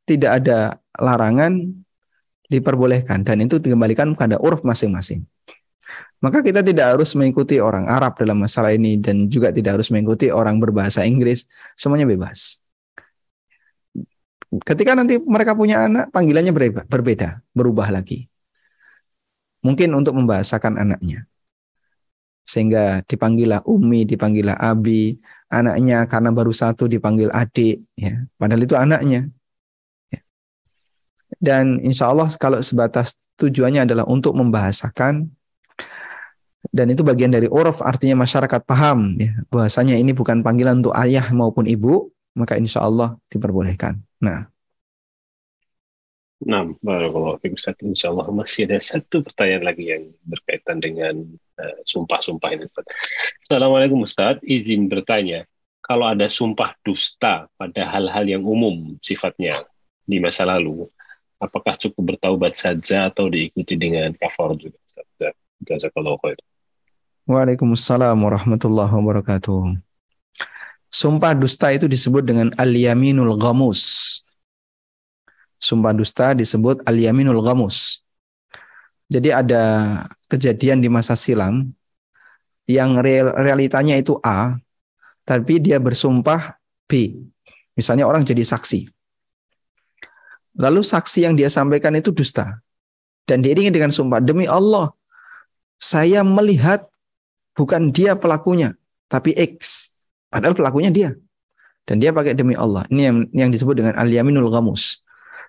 tidak ada larangan diperbolehkan dan itu dikembalikan kepada uruf masing-masing. Maka kita tidak harus mengikuti orang Arab dalam masalah ini dan juga tidak harus mengikuti orang berbahasa Inggris. Semuanya bebas. Ketika nanti mereka punya anak, panggilannya berbeda, berubah lagi. Mungkin untuk membahasakan anaknya. Sehingga dipanggillah Umi, dipanggillah Abi, anaknya karena baru satu dipanggil adik. Ya. Padahal itu anaknya. Ya. Dan insya Allah kalau sebatas tujuannya adalah untuk membahasakan dan itu bagian dari uruf artinya masyarakat paham ya bahwasanya ini bukan panggilan untuk ayah maupun ibu maka insya Allah diperbolehkan nah Nah, kalau Ustaz. Insya Allah masih ada satu pertanyaan lagi yang berkaitan dengan uh, sumpah-sumpah ini Ustaz. Assalamualaikum Ustaz, izin bertanya. Kalau ada sumpah dusta pada hal-hal yang umum sifatnya di masa lalu, apakah cukup bertaubat saja atau diikuti dengan kafar juga Ustaz? Jazakallahu khair. Waalaikumsalam warahmatullahi wabarakatuh. Sumpah dusta itu disebut dengan al-yaminul ghamus. Sumpah dusta disebut al-yaminul ghamus. Jadi ada kejadian di masa silam yang real, realitanya itu A, tapi dia bersumpah B. Misalnya orang jadi saksi. Lalu saksi yang dia sampaikan itu dusta. Dan diiringi dengan sumpah, demi Allah, saya melihat bukan dia pelakunya, tapi X. Padahal pelakunya dia. Dan dia pakai demi Allah. Ini yang, yang disebut dengan al-yaminul ghamus.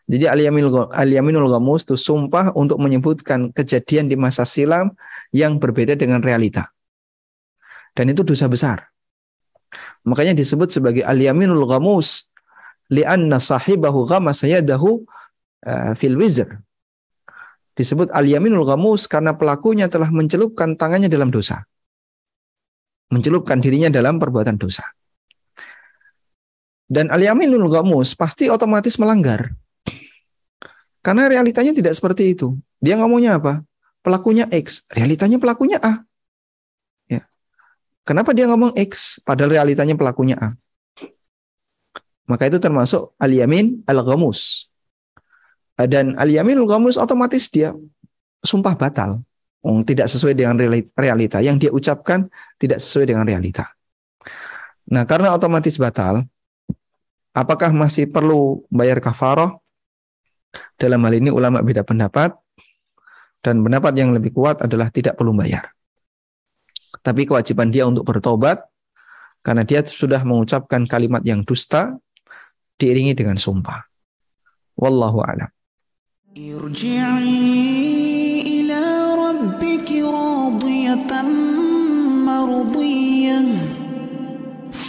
Jadi al-yaminul ghamus itu sumpah untuk menyebutkan kejadian di masa silam yang berbeda dengan realita. Dan itu dosa besar. Makanya disebut sebagai al-yaminul ghamus li'anna sahibahu ghamasa uh, fil wizr. Disebut al-yaminul ghamus karena pelakunya telah mencelupkan tangannya dalam dosa mencelupkan dirinya dalam perbuatan dosa. Dan al-yaminul pasti otomatis melanggar. Karena realitanya tidak seperti itu. Dia ngomongnya apa? Pelakunya X, realitanya pelakunya A. Ya. Kenapa dia ngomong X padahal realitanya pelakunya A? Maka itu termasuk al-yamin al-ghamus. Dan al-yaminul otomatis dia sumpah batal tidak sesuai dengan realita. Yang dia ucapkan tidak sesuai dengan realita. Nah, karena otomatis batal, apakah masih perlu bayar kafarah? Dalam hal ini ulama beda pendapat dan pendapat yang lebih kuat adalah tidak perlu bayar. Tapi kewajiban dia untuk bertobat karena dia sudah mengucapkan kalimat yang dusta diiringi dengan sumpah. Wallahu a'lam.